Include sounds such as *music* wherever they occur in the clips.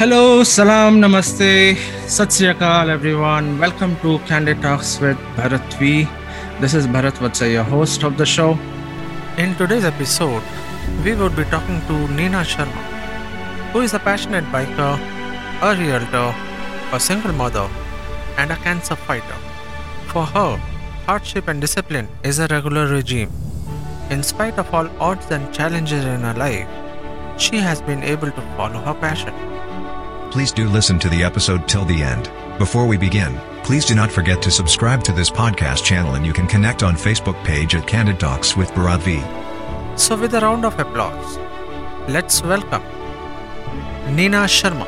Hello, salam, namaste, sat everyone. Welcome to Candid Talks with Bharat V. This is Bharat Vatsa, your host of the show. In today's episode, we would be talking to Nina Sharma, who is a passionate biker, a realtor, a single mother, and a cancer fighter. For her, hardship and discipline is a regular regime. In spite of all odds and challenges in her life, she has been able to follow her passion. Please do listen to the episode till the end. Before we begin, please do not forget to subscribe to this podcast channel and you can connect on Facebook page at Candid Talks with Bharat V. So, with a round of applause, let's welcome Nina Sharma.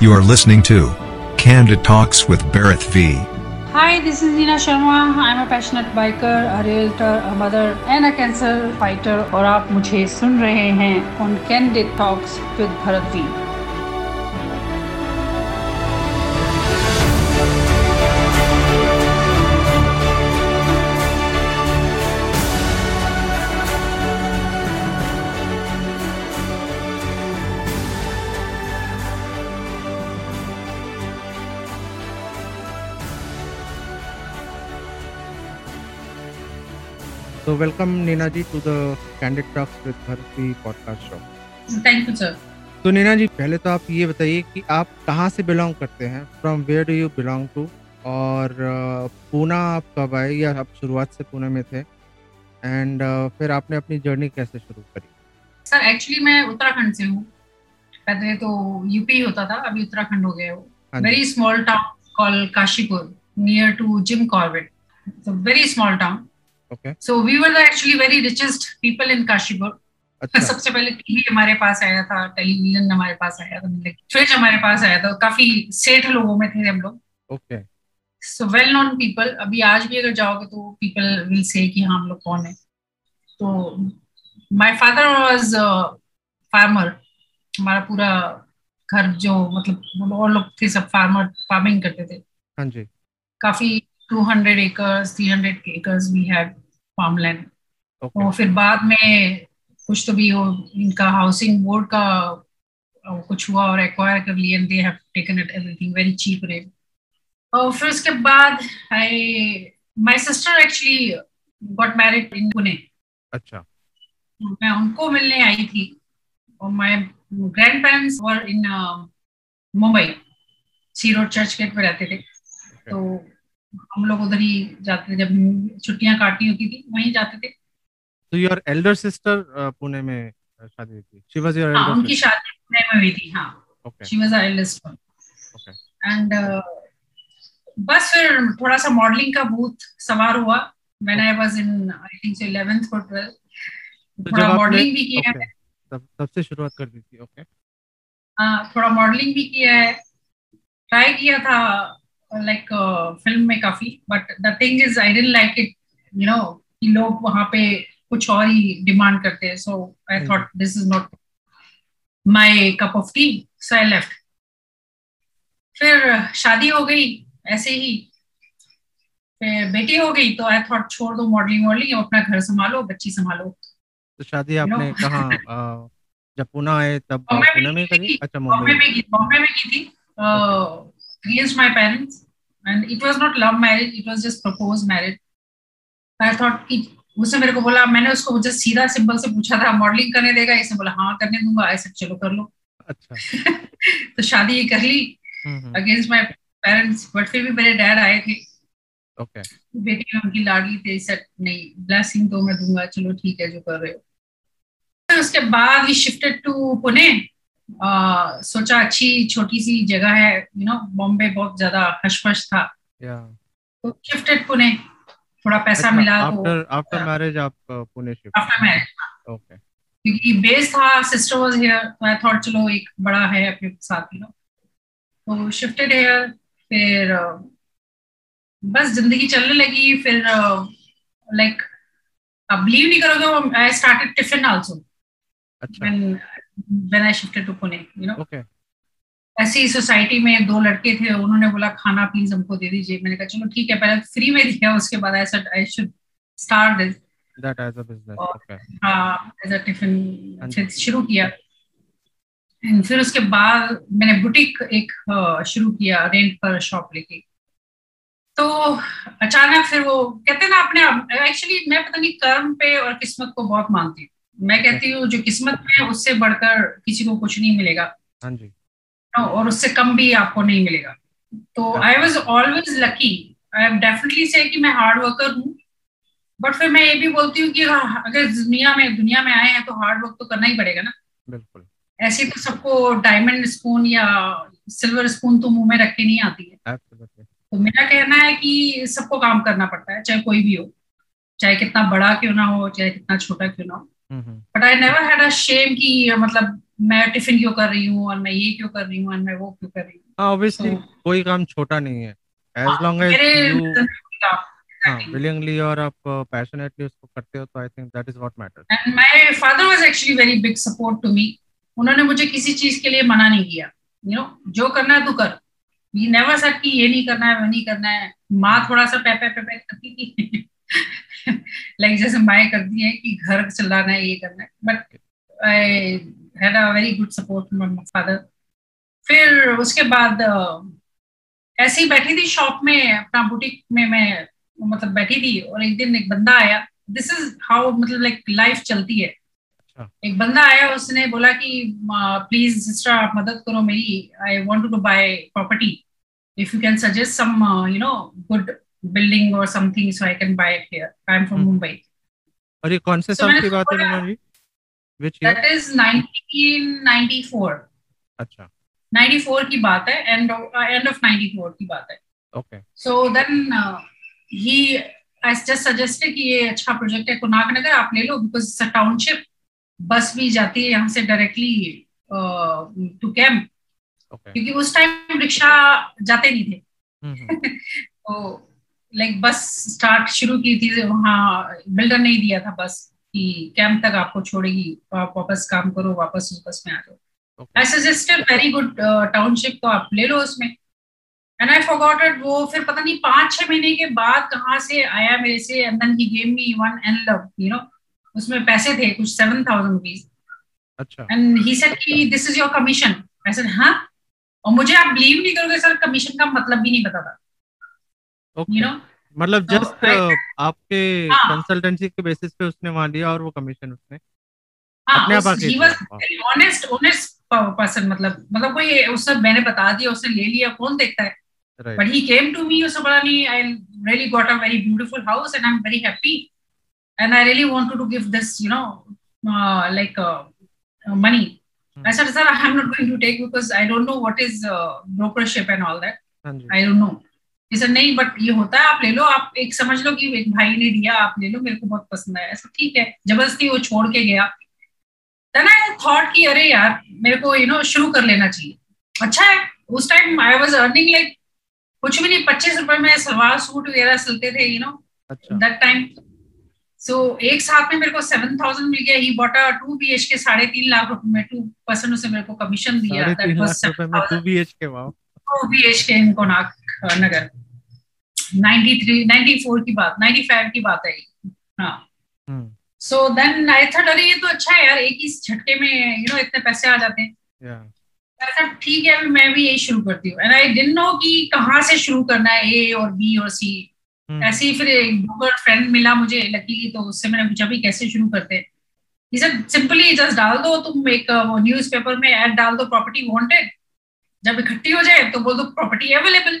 You are listening to Candid Talks with Bharat V. Hi, this is Nina Sharma. I'm a passionate biker, a realtor, a mother and a cancer fighter और आप मुझे सुन रहे हैं on Candid Talks with Bharat V. So, welcome Nina ji to the Candid Talks with Bharat V podcast show. Thank you, sir. तो नीना जी पहले तो आप ये बताइए कि आप कहाँ से बिलोंग करते हैं? From where do you belong to और पूना आप कब आए? या आप शुरुआत से पुणे में थे? एंड फिर आपने अपनी जर्नी कैसे शुरू करी? सर एक्चुअली मैं उत्तराखंड से हूँ। पहले तो यूपी होता था अभी उत्तराखंड हो गया वो हाँ very small town call Kashipur near to Jim Corbett very small town okay so we were the actually very richest people in Kashipur अच्छा। *laughs* सबसे पहले टीवी हमारे पास आया था टेलीविज़न हमारे पास आया था मतलब फ्रिज हमारे पास आया था। काफ़ी सेठ लोगों में थे हम लोग। Okay so well known people अभी आज भी अगर जाओगे तो पीपल विल से कि हाँ हम लोग कौन है। तो माय फादर वाज फार्मर हमारा पूरा घर जो मतलब और लोग थे सब फार्मर फ़ार्मिंग करते थे। हाँ जी। काफ़ी 200 acres 300 acres we had farmland okay और फिर बाद में कुछ तो भी वो इनका हाउसिंग बोर्ड का कुछ हुआ और एक्वायर कर लिया they have taken it everything very cheap rate और फिर उसके बाद I my sister actually got married in Pune अच्छा। मैं उनको मिलने आई थी और my grandparents were in Mumbai C road Churchgate पे रहते थे। तो हम लोग उधर ही जाते थे जब छुट्टियाँ काटनी होती थी वहीं जाते थे। तो योर एल्डर सिस्टर पुणे में शादी हुई थी? शी वाज योर एल्डर उनकी शादी पुणे में हुई थी हाँ। Okay she was eldest one okay and बस फिर थोड़ा सा मॉडलिंग का भूत सवार हुआ। When I was in I think 11th और 12th तो थोड़ा मॉडलिंग भी किया है तब तब से शुरुआत कर दी थी ओके हाँ थोड़ा मॉडलिंग भी किया है। ट्राई किया था लाइक फ़िल्म में काफ़ी but the thing is I didn't like it you know कि लोग वहाँ पे कुछ और ही डिमांड करते हैं so I. Thought this is not my cup of tea so I left फिर शादी हो गई ऐसे ही। फिर बेटी हो गई तो आई थॉट छोड़ दो मॉडलिंग वॉडलिंग अपना घर संभालो बच्ची संभालो। तो शादी आपने. कहाँ *laughs* जब पुणे आए तब पुणे में करी? अच्छा मुंबई में बॉम्बे में की थी। Against my parents and it was not love marriage it was just propose marriage I thought कि उसने मेरे को बोला मैंने उसको जस्ट सीधा सिंपल से पूछा था मॉडलिंग करने देगा इसने बोला हाँ करने दूँगा ऐसे चलो कर लो। अच्छा। *laughs* तो शादी कर ली अगेंस्ट माय पेरेंट्स बट फिर भी मेरे डैड आए थे। ओके बेटी उनकी लाडली थे सेट नहीं ब्लेसिंग तो मैं दूँगा चलो ठीक है जो कर रहे हो। उसके बाद वी शिफ्टेड टू पुणे। आ, सोचा अच्छी छोटी सी जगह है यू नो बॉम्बे बहुत ज़्यादा हशफश था। या तो शिफ्टेड पुणे। थोड़ा पैसा अच्छा मिला तो आफ्टर आफ्टर मैरिज आप Pune shift after marriage okay क्योंकि बेस था सिस्टर वाज हियर तो आई थॉट चलो एक बड़ा है अपने साथ यू नो तो शिफ्टेड हियर फिर बस ज़िंदगी चलने लगी फिर लाइक आप बिलीव नहीं करोगे आई स्टार्टेड टिफ़िन आल्सो अच्छा। When when I shifted to Pune you know ऐसी सोसाइटी में दो लड़के थे उन्होंने बोला खाना प्लीज़ हमको दे दीजिए। मैंने कहा चलो ठीक है पहले फ्री में दिया उसके बाद I said I should start this that as a business okay हाँ एज अ टिफ़िन। शुरू किया। And फिर उसके बाद मैंने बुटीक एक शुरू किया रेंट पर शॉप लेके। तो अचानक फिर वो कहते हैं ना अपने एक्चुअली मैं पता नहीं कर्म पे और किस्मत को बहुत मानती हूँ। मैं कहती हूँ जो किस्मत में है उससे बढ़कर किसी को कुछ नहीं मिलेगा। हाँ जी। और उससे कम भी आपको नहीं मिलेगा। तो I was always lucky I definitely say कि मैं हार्ड वर्कर हूँ। बट फिर मैं ये भी बोलती हूँ कि हाँ, अगर दुनिया में दुनिया में आए हैं तो हार्ड वर्क तो करना ही पड़ेगा ना। बिल्कुल। ऐसे तो सबको डायमंड स्पून या सिल्वर स्पून तो मुँह में रख के नहीं आती है। तो मेरा कहना है कि सबको काम करना पड़ता है चाहे कोई भी हो। चाहे कितना बड़ा क्यों ना हो चाहे कितना छोटा क्यों ना हो। But I never had a shame कि मतलब मैं टिफ़िन क्यों कर रही हूँ और मैं ये क्यों कर रही हूँ और मैं वो क्यों कर रही हूँ। ऑब्वियसली तो- कोई काम छोटा नहीं है। एज हाँ, लॉन्ग एज हाँ विलिंगली और आप पैशनेटली उसको करते हो तो I think that is what matters and my father was actually very big support to me उन्होंने मुझे किसी चीज़ के लिए मना नहीं किया। यू नो जो करना है तू कर। ये नेवर सेड कि ये नहीं करना है वो नहीं करना है। माँ थोड़ा सा पे पे पे पे करती थी। लाइक जैसे माए करती है कि घर चलाना है ये करना है। But I had a very good support from my father फिर उसके बाद ऐसे ही बैठी थी शॉप में अपना बुटीक में मैं मतलब बैठी थी और एक दिन एक बंदा आया। दिस इज़ हाउ मतलब लाइक लाइफ चलती है। अच्छा। एक बंदा आया उसने बोला कि प्लीज़ सिस्टर आप मदद करो मेरी। I want to buy property if you can suggest some you know good building और something so I can buy it here I am from hmm. Mumbai और ये कौन से So साल की बात है Meena ji? Which year that is 1994 अच्छा। 94 की बात है एंड एंड ऑफ़ 94 की बात है। Okay So then uh, he has just suggested कि ये अच्छा प्रोजेक्ट है कुनाक नगर आप ले लो बिकॉज़ टाउनशिप बस भी जाती है यहाँ से डायरेक्टली टू कैंप ओके क्योंकि उस टाइम रिक्शा जाते नहीं थे। हम्म। *laughs* तो लाइक बस स्टार्ट शुरू की थी वहाँ बिल्डर नहीं दिया था बस कि कैंप तक आपको छोड़ेगी आप वापस काम करो वापस उस बस में आ जाओ। I suggested very good township तो आप ले लो उसमें। एंड आई फॉरगॉट इट वो फिर पता नहीं पाँच छह महीने के बाद कहाँ से आया मेरे से and then he gave me one and लव यू नो उसमें पैसे थे कुछ सेवन थाउज़ेंड रुपीज़ अच्छा। एंड ही सेड कि this is your commission I said हाँ? और मुझे आप बिलीव नहीं करोगे सर कमीशन का मतलब भी नहीं पता था। ओके मतलब जस्ट uh, आपके कंसल्टेंसी के बेसिस पे उसने वहाँ लिया और वो कमीशन उसने हाँ उस, ऑनेस्ट ऑनेस्ट पर्सन मतलब मतलब कोई उसने मैंने बता दिया उसने ले लिया कौन देखता है? But he came to me उसने बोला नहीं I really got a very beautiful house and I am very happy and I really want to give this you know like money I sir sir I am not going to take because I don't know what is brokership and all that I don't know Said, नहीं but ये होता है आप ले लो आप एक समझ लो कि एक भाई ने दिया आप ले लो मेरे को बहुत पसंद आया। ऐसा ठीक है ज़बरदस्ती वो छोड़ के गया। देन आई थॉट कि अरे यार मेरे को यू नो शुरू कर लेना चाहिए। अच्छा है उस time I was earning like कुछ भी नहीं पच्चीस रुपए में सलवार सूट वगैरह सिलते थे you know that time so एक साथ में मेरे को सेवन थाउज़ेंड मिल गया। He bought a two B H K साढ़े तीन लाख रुपए में टू परसेंट उसे मेरे को कमीशन दिया। टू बी एच के इनको नाक। नगर। 93 94 की बात 95 की बात है हाँ। सो देन आई थॉट अरे ये तो अच्छा है यार एक ही झटके में यू नो इतने पैसे आ जाते हैं। ठीक है अभी मैं भी यही शुरू करती हूँ। एंड आई डिडंट नो कि कहाँ से शुरू करना है ए और बी और सी हम्म, ऐसे ही फिर एक ब्रोकर फ्रेंड मिला मुझे लकीली तो उससे मैंने पूछा भी कैसे शुरू करते हैं? सिंपली जस्ट डाल दो तुम एक न्यूज़ पेपर में एड डाल दो प्रॉपर्टी वांटेड जब इकट्ठी हो जाए तो बोल दो प्रॉपर्टी अवेलेबल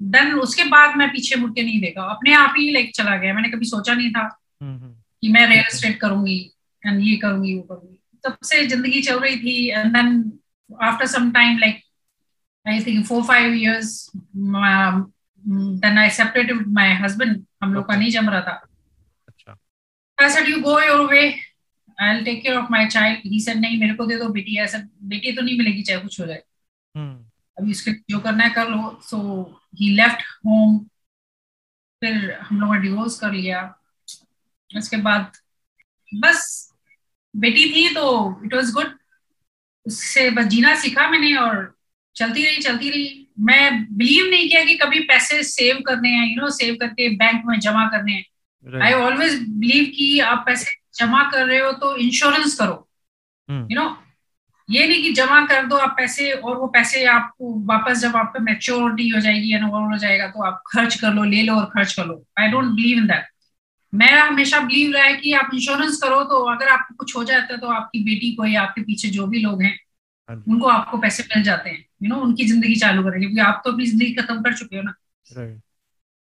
देन उसके बाद मैं पीछे मुड़ के नहीं देखा। अपने आप ही लाइक चला गया। मैंने कभी सोचा नहीं था हम्म हम्म। कि मैं रियल एस्टेट करूँगी एंड ये करूँगी वो करूँगी। तब से ज़िंदगी चल रही थी and then after some time like I think four five years then I separated with my husband हम लोग का नहीं जम रहा था। अच्छा। I said, you go your way. I'll take care of my child. He said, नहीं मेरे को दे दो बेटी। ऐसा बेटी तो नहीं मिलेगी चाहे कुछ हो जाए. हम्म। अभी उसके जो करना है कर लो सो ही लेफ़्ट होम फिर हम लोगों ने डिवोर्स कर लिया। उसके बाद बस बेटी थी तो इट वाज गुड उससे बस जीना सीखा मैंने और चलती रही चलती रही। मैं बिलीव नहीं किया कि कभी पैसे सेव करने हैं यू नो सेव करके बैंक में जमा करने हैं। आई ऑलवेज बिलीव कि आप पैसे जमा कर रहे हो तो इंश्योरेंस करो। यू नो ये नहीं कि जमा कर दो आप पैसे और वो पैसे आपको वापस जब आपका मेच्योरिटी हो जाएगी या हो जाएगा तो आप खर्च कर लो ले लो और खर्च कर लो। I don't believe in that मेरा हमेशा बिलीव रहा है कि आप इंश्योरेंस करो तो अगर आपको कुछ हो जाता है तो आपकी बेटी को या आपके पीछे जो भी लोग हैं हाँ उनको आपको पैसे मिल जाते हैं। यू नो उनकी ज़िंदगी चालू करेंगे क्योंकि आप तो अपनी ज़िंदगी खत्म कर चुके हो ना।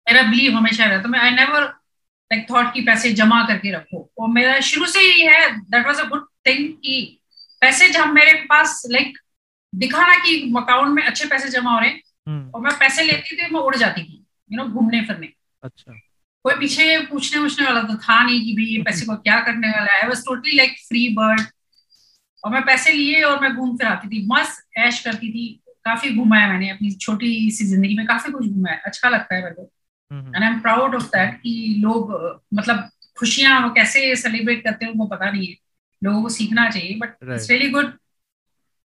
मेरा बिलीव हमेशा रहा तो मैं आई नेवर लाइक थॉट कि पैसे जमा करके रखो। और मेरा शुरू से ही है that was a good thing कि पैसे जब मेरे पास लाइक दिखाना कि अकाउंट में अच्छे पैसे जमा हो रहे हैं हम्म। और मैं पैसे लेती थी मैं उड़ जाती थी यू नो घूमने फिरने। अच्छा। कोई पीछे पूछने पूछने वाला तो था नहीं कि भाई ये पैसे को क्या करने वाला है। I was totally like free bird और मैं पैसे लिए और मैं घूम फिर आती थी। मस्त ऐश करती थी। काफ़ी घुमा है मैंने अपनी छोटी सी ज़िंदगी में। काफ़ी कुछ घुमा है अच्छा लगता है मेरे को। And I am proud of that कि लोग मतलब खुशियाँ वो कैसे सेलिब्रेट करते हैं उनको पता नहीं है। लोगों को सीखना चाहिए बट इट्स रियली गुड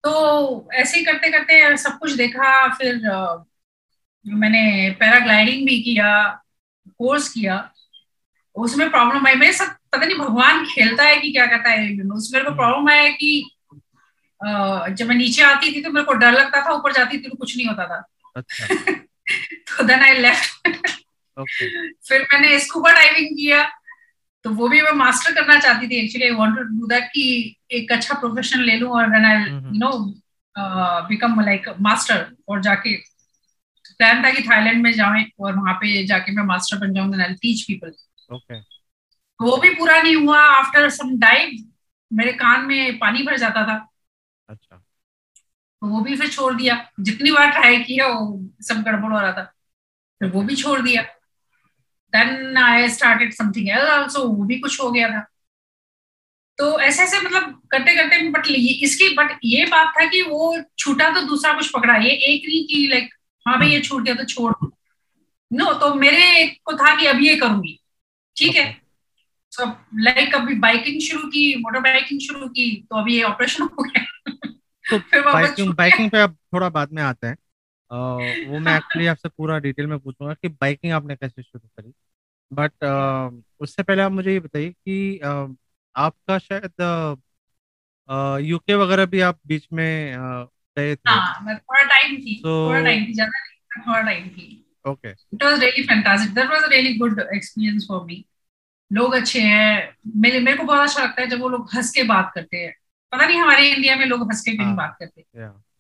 तो ऐसे ही करते करते सब कुछ देखा फिर मैंने पैराग्लाइडिंग भी किया कोर्स किया उसमें प्रॉब्लम आई मेरे साथ पता नहीं भगवान खेलता है कि क्या करता है उसमें मेरे को। प्रॉब्लम आया कि जब मैं नीचे आती थी तो मेरे को डर लगता था ऊपर जाती थी तो कुछ नहीं होता था। अच्छा। *laughs* तो देन आई लेफ़्ट फिर मैंने स्कूबा डाइविंग किया। तो वो भी मैं मास्टर करना चाहती थी actually I wanted to do that कि एक अच्छा प्रोफेशन ले लूँ और then I. You know become like master और जाके प्लान था कि थाईलैंड में जाएँ और वहाँ पे जाके मैं मास्टर बन जाऊँ then I teach people okay वो भी पूरा नहीं हुआ। आफ्टर सम डाइव मेरे कान में पानी भर जाता था। अच्छा। तो वो भी फिर छोड़ दिया। जितनी बार ट्राई किया वो सब गड़बड़ हो रहा था। फिर वो भी छोड़ दिया। Then I started something else also वो भी कुछ हो गया था। तो ऐसे ऐसे मतलब करते करते बट इसकी बट ये बात था कि वो छूटा तो दूसरा कुछ पकड़ा। ये एक नहीं कि लाइक हाँ भाई ये छूट गया तो छोड़ नो तो मेरे को था कि अब ये करूँगी। ठीक है? तो लाइक अभी बाइकिंग शुरू की मोटर बाइकिंग शुरू की तो अभी ये ऑपरेशन हो गया। तो *laughs* फिर बाइकिंग बाइकिंग पे अब थोड़ा बाद में आते हैं। वो मैं एक्चुअली आपसे पूरा डिटेल में पूछूँगा कि बाइकिंग आपने कैसे शुरू करी? बट uh, उससे पहले आप मुझे ये बताइए कि अ, आपका शायद यूके वगैरह भी आप बीच में गए थे? हाँ मैं थोड़ा टाइम थी So- थोड़ा टाइम थी ज़्यादा नहीं थोड़ा टाइम थी। Okay it was really fantastic that was a really good experience for me लोग अच्छे हैं। मेरे मेरे को बहुत अच्छा लगता है जब वो लोग हंस के बात करते हैं। पता नहीं हमारे इंडिया में लोग हंस के क्यों हाँ। बात करते? वो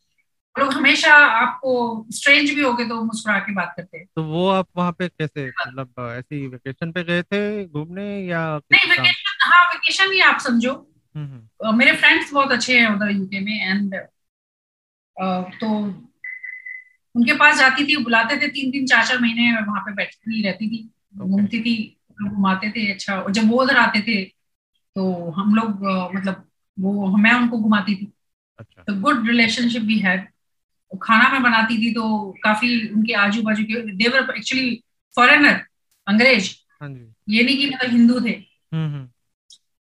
लोग हमेशा आपको स्ट्रेंज भी हो गए तो मुस्कुरा के बात करते हैं। तो वो आप वहाँ पे कैसे मतलब ऐसी वेकेशन पे गए थे घूमने या नहीं वेकेशन हाँ वेकेशन ही आप समझो। हम्म, मेरे फ्रेंड्स बहुत अच्छे हैं उधर यूके में एंड तो उनके पास जाती थी बुलाते थे तीन तीन चार चार महीने वहाँ पे बैठती रहती थी Okay. घूमती थी घुमाते थे अच्छा और जब वो उधर आते थे तो हम लोग मतलब वो मैं उनको घुमाती थी। अच्छा। तो गुड रिलेशनशिप भी है खाना मैं बनाती थी तो काफ़ी उनके आजू बाजू के देवर एक्चुअली फॉरेनर अंग्रेज़। हाँ ये नहीं कि मतलब हिंदू थे। हम्म हम्म।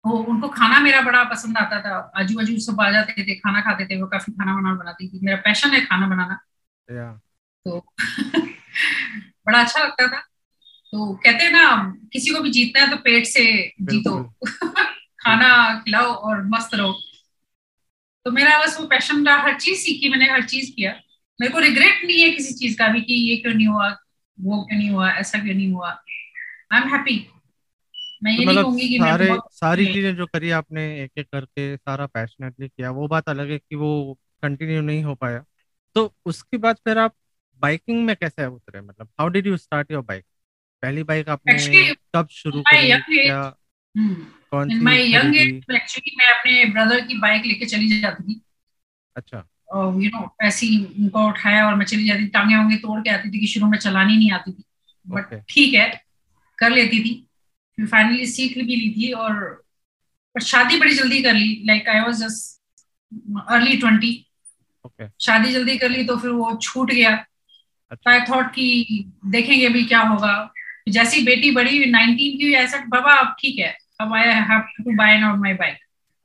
तो उनको खाना मेरा बड़ा पसंद आता था। आजू बाजू सब आ जाते थे खाना खाते थे वो काफ़ी खाना वाना बनाती थी। मेरा पैशन है खाना बनाना। या। तो *laughs* बड़ा अच्छा लगता था। तो कहते हैं ना किसी को भी जीतना है तो पेट से जीतो। *laughs* खाना खिलाओ और मस्त रहो। तो मेरा बस वो पैशन रहा हर चीज़ सीखी मैंने हर चीज़ किया। मेरे को रिग्रेट नहीं है किसी चीज़ का भी कि ये क्यों नहीं हुआ वो क्यों नहीं हुआ ऐसा क्यों नहीं हुआ। आई एम हैप्पी मैं तो ये नहीं मतलब कहूँगी कि मैं सारे बहुत सारी चीज़ें जो करी आपने एक एक करके सारा पैशनेटली किया वो बात अलग है कि वो कंटिन्यू नहीं हो पाया। तो उसके बाद फिर आप बाइकिंग में कैसे उतरे? मतलब how did you start your bike पहली बाइक आपने कब शुरू करी क्या हम्म। कौन सी माय यंग एज एक्चुअली मैं अपने ब्रदर की बाइक लेके चली जाती थी। अच्छा। और यू नो ऐसी उनको उठाया और मैं चली जाती टांगे वांगे तोड़ के आती थी कि शुरू में चलानी नहीं आती थी. बट ठीक है कर लेती थी। फिर फाइनली सीख भी ली थी और पर शादी बड़ी जल्दी कर ली। Like I was just early twenty okay शादी जल्दी कर ली तो फिर वो छूट गया। तो आई थॉट कि देखेंगे भी क्या होगा। जैसी बेटी बड़ी नाइनटीन की ऐसा बाबा अब ठीक है। अब I have to buy now my bike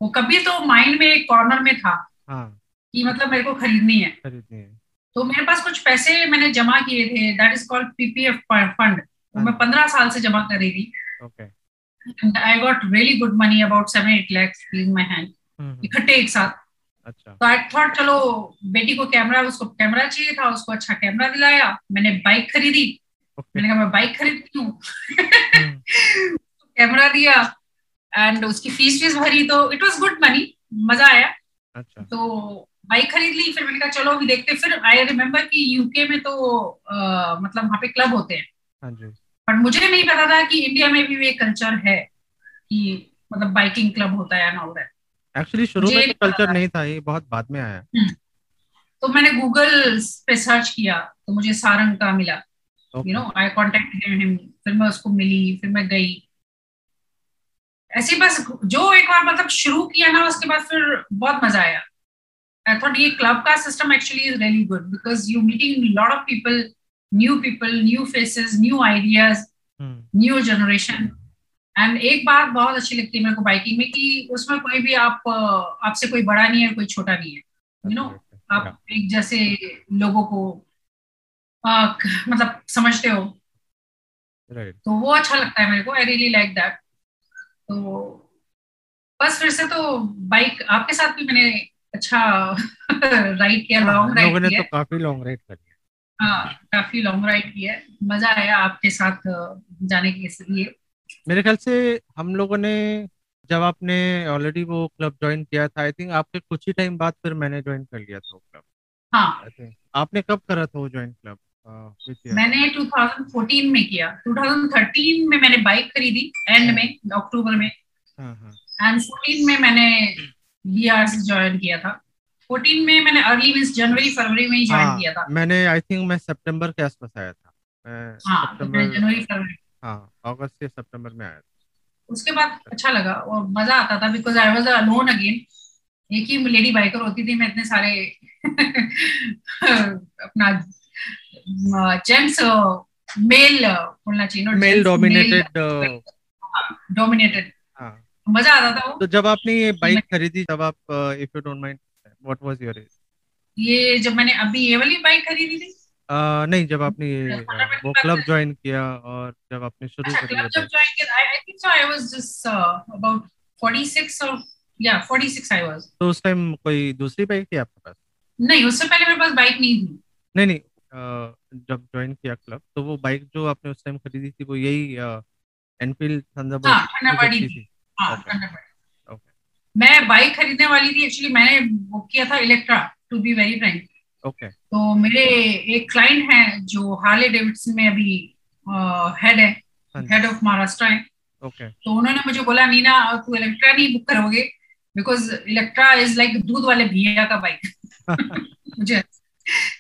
वो कभी तो माइंड में एक कॉर्नर में था हाँ। कि मतलब मेरे को खरीदनी है। खरीदनी है। तो मेरे पास कुछ पैसे मैंने जमा किए थे। That is called PPF fund मैं पंद्रह साल से जमा कर रही थी। Okay I got really good money about seven eight lakhs in my hmm, इकट्ठे एक साथ। अच्छा। तो आई थॉट चलो बेटी को कैमरा उसको कैमरा चाहिए था उसको अच्छा कैमरा दिलाया। मैंने बाइक खरीदी। ओके मैंने कहा मैं बाइक खरीदती हूँ। हम्म, *laughs* कैमरा दिया। एंड उसकी फ़ीस फ़ीस भरी तो इट वॉज़ गुड मनी मज़ा आया. अच्छा। तो बाइक खरीद ली फिर मैंने कहा चलो अभी देखते फिर आई रिमेम्बर कि यूके में तो अ, मतलब वहाँ पे क्लब होते हैं। हाँ जी। पर मुझे नहीं पता था कि इंडिया में भी ये कल्चर है कि मतलब बाइकिंग क्लब होता है ऑल दैट एक्चुअली शुरू में तो कल्चर नहीं था ये बहुत बाद में आया। तो मैंने गूगल पे सर्च किया तो मुझे सारंग का मिला। You know I contact him फिर मैं उसको मिली फिर मैं गई। ऐसे बस जो एक बार मतलब शुरू किया ना उसके बाद फिर बहुत मज़ा आया। आई थॉट ये क्लब का system actually is really good because you meeting lot of people new people new faces new ideas new generation and एक बात बहुत अच्छी लगती है मेरे को बाइकिंग में कि उसमें कोई भी आप आपसे कोई बड़ा नहीं है कोई छोटा नहीं है। यू नो absolutely, आप एक जैसे लोगों को आ, मतलब समझते हो। Right. तो वो अच्छा लगता है मेरे को आई रियली लाइक दैट तो बस फिर से तो बाइक आपके साथ भी मैंने अच्छा *laughs* राइड किया हाँ, लॉन्ग हम लोगों राइड ने किया। तो काफ़ी लॉन्ग राइड करी है। हाँ काफ़ी लॉन्ग राइड किया मज़ा आया आपके साथ जाने के लिए। मेरे ख्याल से हम लोगों ने जब आपने ऑलरेडी वो क्लब ज्वाइन किया था आई थिंक आपके कुछ ही टाइम बाद फिर मैंने ज्वाइन कर लिया था वो क्लब हाँ। आई थिंक आपने कब करा था वो ज्वाइन क्लब मैंने 2014 में किया। 2013 में मैंने बाइक खरीदी एंड में अक्टूबर में। हाँ हाँ। एंड 14 में मैंने बीआर से ज्वाइन किया था। 14 में मैंने अर्ली मीन्स जनवरी फरवरी में ही ज्वाइन हाँ किया था। मैंने आई थिंक मैं सितंबर के आसपास आया था। हाँ जनवरी फरवरी हाँ अगस्त या सितंबर में आया था। उसके बाद अच्छा लगा और मज़ा आता था because I was alone again एक ही लेडी बाइकर होती थी मैं इतने सारे *laughs* अपना जेंट्स मेल बोलना चाहिए मेल डोमिनेटेड डोमिनेटेड. मज़ा आता था वो तो जब आपने ये बाइक खरीदी तब आप if you don't mind what was your age ये जब मैंने अभी ये वाली बाइक खरीदी थी? नहीं जब आपने अ, वो क्लब ज्वाइन किया और जब आपने शुरू अच्छा क्लब जब ज्वाइन किया I I think so I was just about 46 और या 46 आई वाज तो उस टाइम कोई दूसरी बाइक थी आपके पास? नहीं उससे पहले मेरे पास बाइक नहीं थी। नहीं नहीं अ, जब ज्वाइन किया क्लब तो वो बाइक जो आपने उस टाइम खरीदी थी वो यही एनफील्ड थंडरबर्ड हाँ थंडरबर्ड थी। हाँ मैं बाइक खरीदने वाली थी एक्चुअली मैंने बुक किया था Electra to be very frank okay तो मेरे एक क्लाइंट हैं जो हार्ले डेविडसन में अभी हेड है हाँ हेड ऑफ़ महाराष्ट्र है। ओके तो उन्होंने मुझे बोला नीना तू इलेक्ट्रा नहीं बुक करोगे बिकॉज़ इलेक्ट्रा इज़ लाइक दूध वाले भैया का बाइक *laughs* मुझे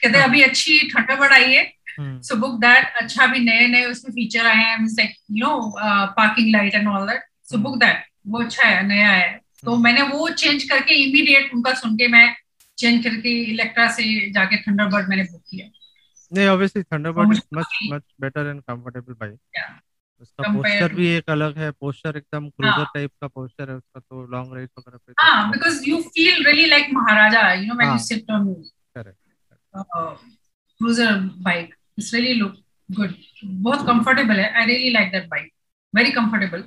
कहते हैं, अभी अच्छी थंडरबर्ड आई है सो बुक दैट अच्छा भी नए नए उसमें फीचर आए हैं like you know parking light and all that so book that वो अच्छा है नया है तो हम्म। मैंने वो चेंज करके इमीडिएट उनका सुन के मैं चेंज करके इलेक्ट्रा से जाके थंडरबर्ड मैंने बुक किया नहीं obviously Thunderbird is much much better and comfortable Yeah. उसका पोस्चर भी एक अलग है पोस्चर एकदम क्रूजर हाँ। टाइप का पोस्चर है उसका तो लॉन्ग राइड वगैरह पे हाँ because you feel really like maharaja you know when हाँ। You sit on Correct. Cruiser bike it's really look good बहुत कंफर्टेबल है. I really like that bike very comfortable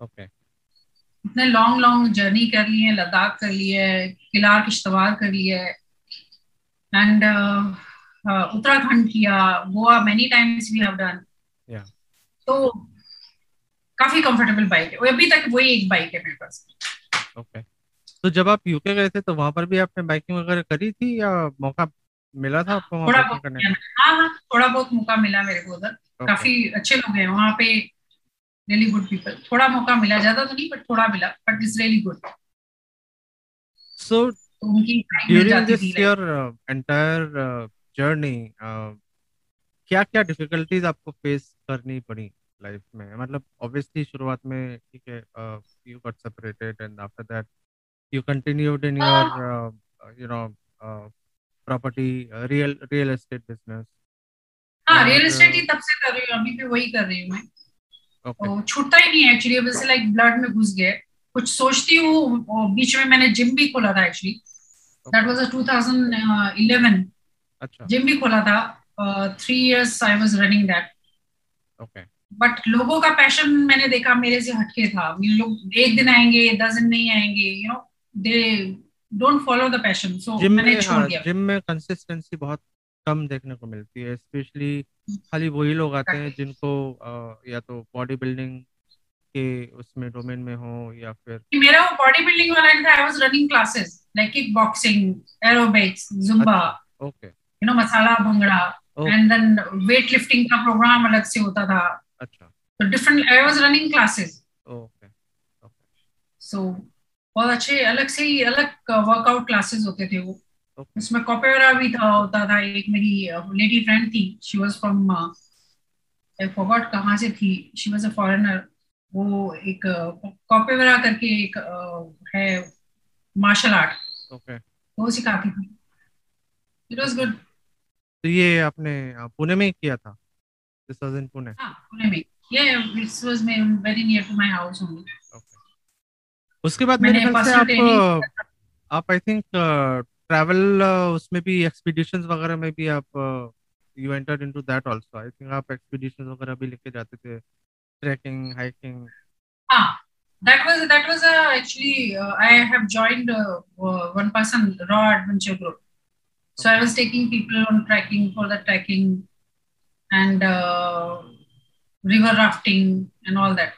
okay इतने लॉन्ग लॉन्ग जर्नी कर ली है लद्दाख कर ली है किलार किश्तवाड़ कर ली है. एंड उत्तराखंड किया Goa many times we have done तो काफ़ी कंफर्टेबल बाइक है. अभी तक वही एक बाइक है मेरे पास। ओके तो जब आप यूके गए थे तो वहाँ पर भी आपने बाइकिंग वगैरह करी थी या मौका मिला था आपको वहाँ थोड़ा बहुत करने का? हाँ हाँ थोड़ा बहुत मौका मिला मेरे को उधर। Okay. काफ़ी अच्छे लोग हैं वहाँ पे रियली गुड पीपल थोड़ा मौका मिला ज़्यादा तो नहीं बट थोड़ा मिला but it's really good your uh, entire uh, journey, uh, क्या क्या डिफिकल्टीज आपको फेस करनी पड़ी लाइफ में? मतलब ऑब्वियसली शुरुआत में ठीक है you got separated and after that you continued in your you know property real real estate business हाँ रियल एस्टेट ही तब से कर रही हूँ अभी भी वही कर रही हूँ मैं। Okay. तो छूटता ही नहीं है एक्चुअली वैसे लाइक ब्लड में घुस गए कुछ सोचती हूँ बीच में मैंने जिम भी खोला था एक्चुअली दैट वाज 2011 अच्छा। जिम भी खोला था three years I was running that okay but लोगों का पैशन मैंने देखा मेरे से हटके था। लोग एक दिन आएँगे दस दिन नहीं आएँगे you know they don't follow the passion so मैंने छोड़ दिया जिम में कंसिस्टेंसी बहुत कम देखने को मिलती है स्पेशली खाली वही लोग आते हैं जिनको आ, या तो बॉडी बिल्डिंग के उसमें डोमेन में हो या फिर मेरा वो बॉडी बिल्डिंग वाला था I was running classes like kick boxing aerobics zumba okay you know masala bhangra and then weight lifting का प्रोग्राम अलग से होता था. अच्छा. तो different I was running classes okay okay so बहुत अच्छे अलग से ही अलग वर्कआउट क्लासेस होते थे वो। उसमें कॉपेरा भी था होता था। एक मेरी लेडी फ्रेंड थी she was from I forgot कहाँ से थी। शी वाज अ फॉरेनर वो एक कॉपेरा करके एक है मार्शल आर्ट ओके वो सिखाती थी। इट वाज गुड तो ये आपने पुणे में किया था? दिस वाज इन पुणे हाँ पुणे में। ये it was very near to my house only okay उसके बाद मेरे ख्याल से आप आप आई थिंक ट्रैवल uh, उसमें भी एक्सपीडिशंस वगैरह में भी आप you entered into that also I think आप एक्सपीडिशंस वगैरह भी लेके जाते थे ट्रैकिंग हाइकिंग हाँ that was that was uh, actually uh, i have joined uh, uh, one person raw adventure group so i was taking people on trekking for the trekking and uh, river rafting and all that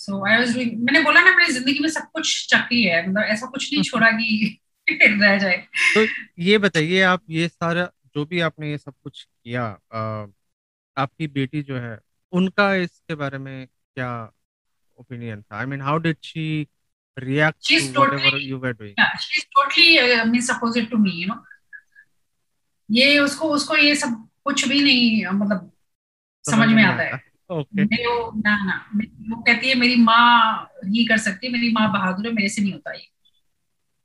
so i was doing मैंने बोला ना मेरी ज़िंदगी में सब कुछ चक्की है मतलब ऐसा कुछ नहीं छोड़ा कि *laughs* रह जाए। तो ये बताइए आप ये सारा जो भी आपने ये सब कुछ किया आ, आपकी बेटी जो है उनका इसके बारे में क्या ओपिनियन था? I mean how did she react she's to totally, whatever you were doing? Yeah she's totally uh, means opposite to me you know. ये उसको उसको ये सब कुछ भी नहीं मतलब समझ में आता है। Okay. वो ना ना वो कहती है मेरी माँ ही कर सकती है मेरी माँ बहादुर है मेरे से नहीं होता ये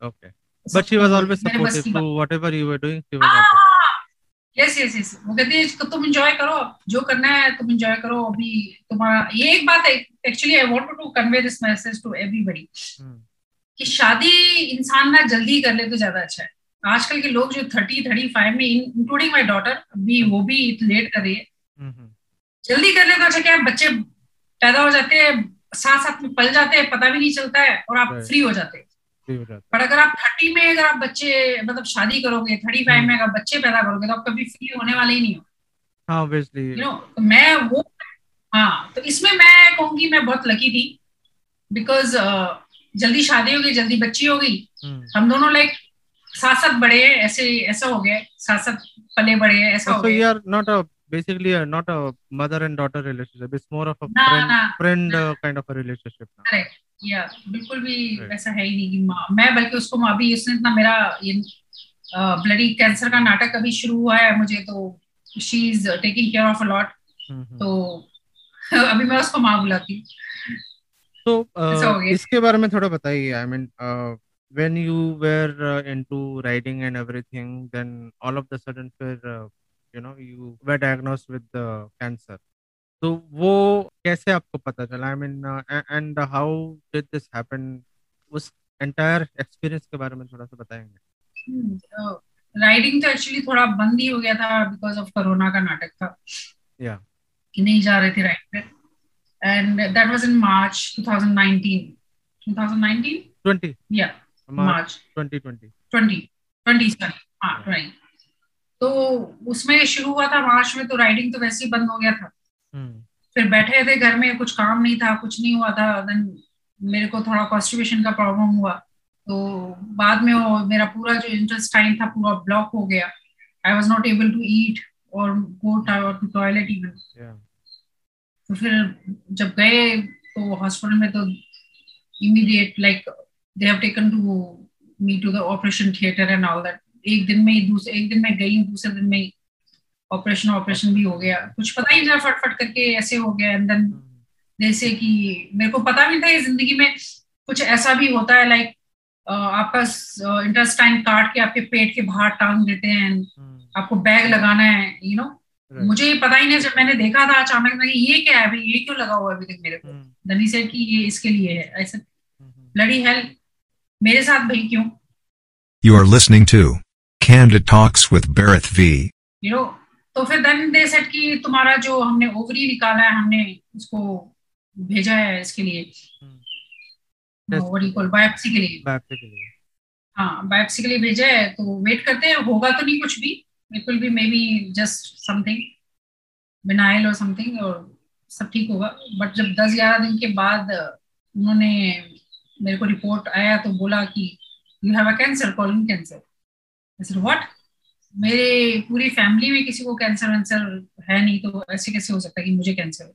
okay always supportive to whatever you were doing. She was always. Yes yes yes वो कहती है तुम एंजॉय करो जो करना है तुम एंजॉय करो अभी तुम्हारा ये एक बात है actually I want to convey this message to everybody कि शादी इंसान ना जल्दी कर ले तो ज़्यादा अच्छा है आजकल के लोग जो थर्टी थर्टी फाइव में इंक्लूडिंग माई डॉटर अभी वो भी लेट कर रही है hmm. जल्दी कर ले तो अच्छा क्या बच्चे पैदा हो जाते हैं साथ साथ में पल जाते हैं पता भी नहीं चलता है और आप फ्री हो जाते हैं। पर अगर आप थर्टी में अगर आप बच्चे मतलब शादी करोगे थर्टी फाइव में अगर बच्चे पैदा करोगे तो आप कभी फ्री होने वाले ही नहीं हो। हाँ यू नो तो मैं वो हाँ तो इसमें मैं कहूँगी मैं बहुत लकी थी बिकॉज़ uh, जल्दी शादी हो गई जल्दी बच्ची हो गई हम्म। हम दोनों लाइक साथ साथ बड़े ऐसे ऐसा हो गया साथ साथ पले बड़े ऐसा हो गया not a basically uh, not a mother and daughter relationship it's more of a nah, friend nah, friend nah. Uh, kind of a relationship now. correct या बिल्कुल भी वैसा है ही नहीं कि माँ मैं बल्कि उसको माँ भी उसने इतना मेरा ये ब्लडी कैंसर का नाटक अभी शुरू हुआ है मुझे तो she is taking care of a lot तो अभी मैं उसको माँ बुलाती तो uh, इसके बारे में थोड़ा बताइए I mean when you were uh, into writing and everything then all of the sudden फिर uh, you know you were diagnosed with the cancer. तो वो कैसे आपको पता चला? I mean and how did this happen उस entire experience के बारे में थोड़ा सा बताएँगे। राइडिंग तो एक्चुअली थोड़ा बंद ही हो गया था बिकॉज़ ऑफ़ कोरोना का नाटक था। या कि नहीं जा रहे थे राइड पे। And that was in March 2019 2019 20 या मार्च 2020 20 20 सॉरी हाँ राइट तो उसमें शुरू हुआ था मार्च में तो राइडिंग तो वैसे ही बंद हो गया था। हम्म। फिर बैठे थे घर में कुछ काम नहीं था कुछ नहीं हुआ था देन मेरे को थोड़ा कॉन्स्टिपेशन का प्रॉब्लम हुआ। तो बाद में वो मेरा पूरा जो इंटरेस्ट टाइम था पूरा ब्लॉक हो गया। I was not able to eat और गो टू टॉयलेट इवन तो फिर जब गए तो हॉस्पिटल में तो immediate like they have taken to me to the operation theatre and all that एक दिन में ही दूसरे एक दिन में गई दूसरे दिन में ही। ऑपरेशन ऑपरेशन भी हो गया। कुछ पता ही नहीं फटफट करके ऐसे हो गया। एंड देन जैसे कि मेरे को पता भी नहीं था ये ज़िंदगी में कुछ ऐसा भी होता है लाइक आपका इंटेस्टाइन काट के आपके पेट के बाहर टांग देते हैं आपको बैग लगाना है यू you नो know? मुझे पता ही नहीं जब मैंने देखा था अचानक में ये क्या है भाई ये क्यों लगा हुआ अभी तक मेरे को? धनी सेठ की ये इसके लिए है ऐसे। ब्लडी हेल मेरे साथ भाई क्यों? You are listening to Candid Talks with Bharat V. You know तो फिर देन दे सेट कि तुम्हारा जो हमने ओवरी निकाला है हमने उसको भेजा है इसके लिए। बायोप्सी के लिए। बायोप्सी के लिए। हाँ बायोप्सी के लिए भेजा है तो वेट करते हैं। होगा तो नहीं कुछ भी। It will be maybe just something benign और समथिंग और सब ठीक होगा। बट जब दस ग्यारह दिन के बाद उन्होंने मेरे को रिपोर्ट आया तो बोला कि you have a cancer calling cancer what मेरे पूरी फैमिली में किसी को कैंसर वैंसर है नहीं तो ऐसे कैसे हो सकता है कि मुझे कैंसर है?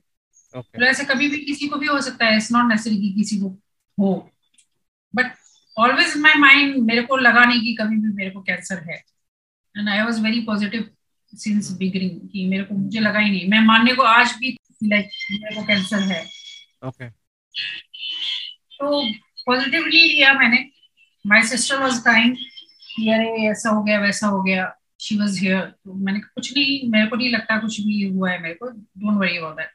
Okay. तो ऐसे कभी भी किसी को भी हो सकता है इट्स नॉट नेसेसरी कि किसी को हो। बट ऑलवेज माई माइंड मेरे को लगा नहीं कि कभी भी मेरे को कैंसर है। And I was very positive since beginning कि मेरे को मुझे लगा ही नहीं। मैं मानने को आज भी लाइक मेरे को कैंसर है। Okay okay. तो पॉजिटिवली लिया मैंने। माई सिस्टर वॉज़ टाइम अरे ऐसा हो गया वैसा हो गया शी वॉज़ हियर तो मैंने कुछ नहीं मेरे को नहीं लगता कुछ भी हुआ है मेरे को डोंट वरी अबाउट दैट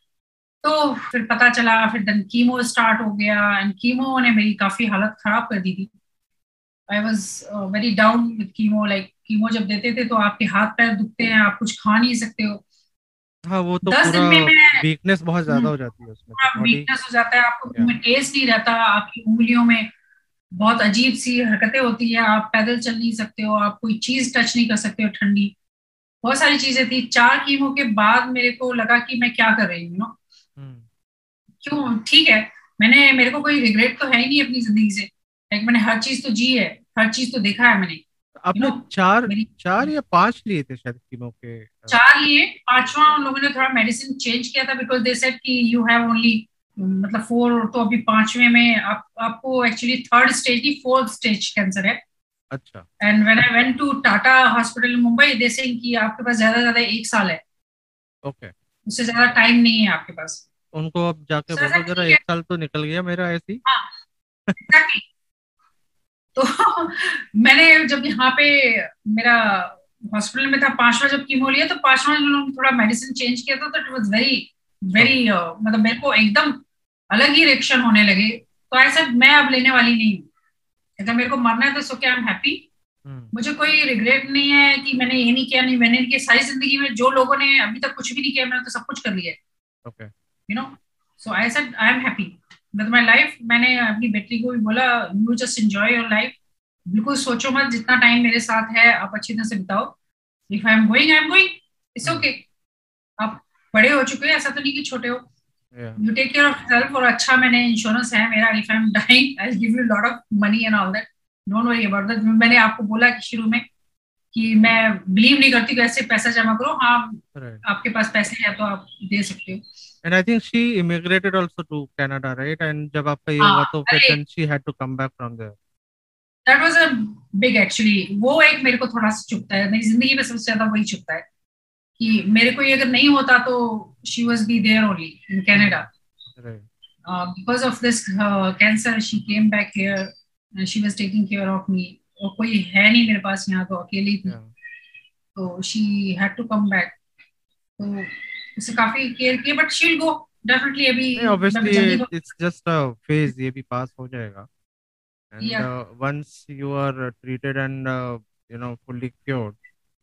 तो फिर पता चला फिर देन कीमो स्टार्ट हो गया एंड कीमो ने मेरी काफ़ी हालत खराब कर दी थी. I was very down with chemo like chemo जब देते थे तो आपके हाथ पैर दुखते हैं आप कुछ खा नहीं सकते हो. हाँ वो तो दस दिन में मैं वीकनेस बहुत ज़्यादा। हो जाती है उसमें. वीकनेस हो जाता है आपको टेस्ट नहीं रहता आपकी उंगलियों में बहुत अजीब सी हरकतें होती है। आप पैदल चल नहीं सकते हो आप कोई चीज़ टच नहीं कर सकते हो ठंडी। बहुत सारी चीज़ें थी। चार कीमो के बाद मेरे को लगा कि मैं क्या कर रही हूँ नो हम्म। क्यों? ठीक है। मैंने मेरे को कोई रिग्रेट तो है ही नहीं अपनी ज़िंदगी से। लाइक मैंने हर चीज़ तो जी है हर चीज़ तो देखा है मैंने। आपने चार चार या पाँच लिए थे शायद कीमो के? चार लिए। पांचवा उन लोगों ने थोड़ा मेडिसिन चेंज किया था बिकॉज़ दे सेड कि यू हैव ओनली मतलब फोर तो अभी पांचवे में आप आपको एक्चुअली थर्ड स्टेज की फोर्थ स्टेज कैंसर है। अच्छा। And when I went to Tata hospital Mumbai they say कि आपके पास ज़्यादा ज़्यादा एक साल है। Okay okay. उससे ज़्यादा टाइम नहीं है आपके पास। उनको अब जाके बोलो जरा एक साल तो निकल गया मेरा ऐसी। हाँ exactly. तो *laughs* मैंने जब यहाँ पे मेरा हॉस्पिटल में था पांचवा जब कीमो लिया तो पांचवा थोड़ा मेडिसिन चेंज किया था तो इट वाज वेरी वेरी मतलब मेरे को एकदम अलग ही रिएक्शन होने लगे। तो ऐसा मैं अब लेने वाली नहीं हूँ। अगर मेरे को मरना है तो सो क्या आई एम हैप्पी मुझे कोई रिग्रेट नहीं है कि मैंने ये नहीं किया नहीं मैंने नहीं किया सारी ज़िंदगी में जो लोगों ने अभी तक कुछ भी नहीं किया मैंने तो सब कुछ कर लिया है। You know so I said I am happy with my life मैंने अपनी बेटी को भी बोला you just enjoy your life बिल्कुल सोचो मत जितना टाइम मेरे साथ है आप अच्छी तरह से बिताओ। If I am going I am going it's okay आप बड़े हो चुके हैं ऐसा तो नहीं कि छोटे हो। You take care of self और अच्छा मैंने इंश्योरेंस है मेरा if I am dying I give you lot of money and all that don't worry about that मैंने आपको बोला कि शुरू में कि मैं बिलीव नहीं करती कि ऐसे पैसा जमा करो। हाँ right. आपके पास पैसे हैं तो आप दे सकते हो। And i think she immigrated also to canada right? And जब आपका ये हुआ तो फिर then she had to come back from there. That was a big actually वो एक मेरे को थोड़ा सा चुपता है। मेरी ज़िंदगी में सबसे ज़्यादा वही चुपता है। कि मेरे को ये अगर नहीं होता तो she was be there only in Canada because of this cancer she came back here she was taking care of me और कोई है नहीं मेरे पास यहाँ तो अकेली थी। तो she had to come back तो उसे काफ़ी केयर किया but she will go definitely अभी obviously it's just a phase ये भी पास हो जाएगा। And once you are treated and you know fully cured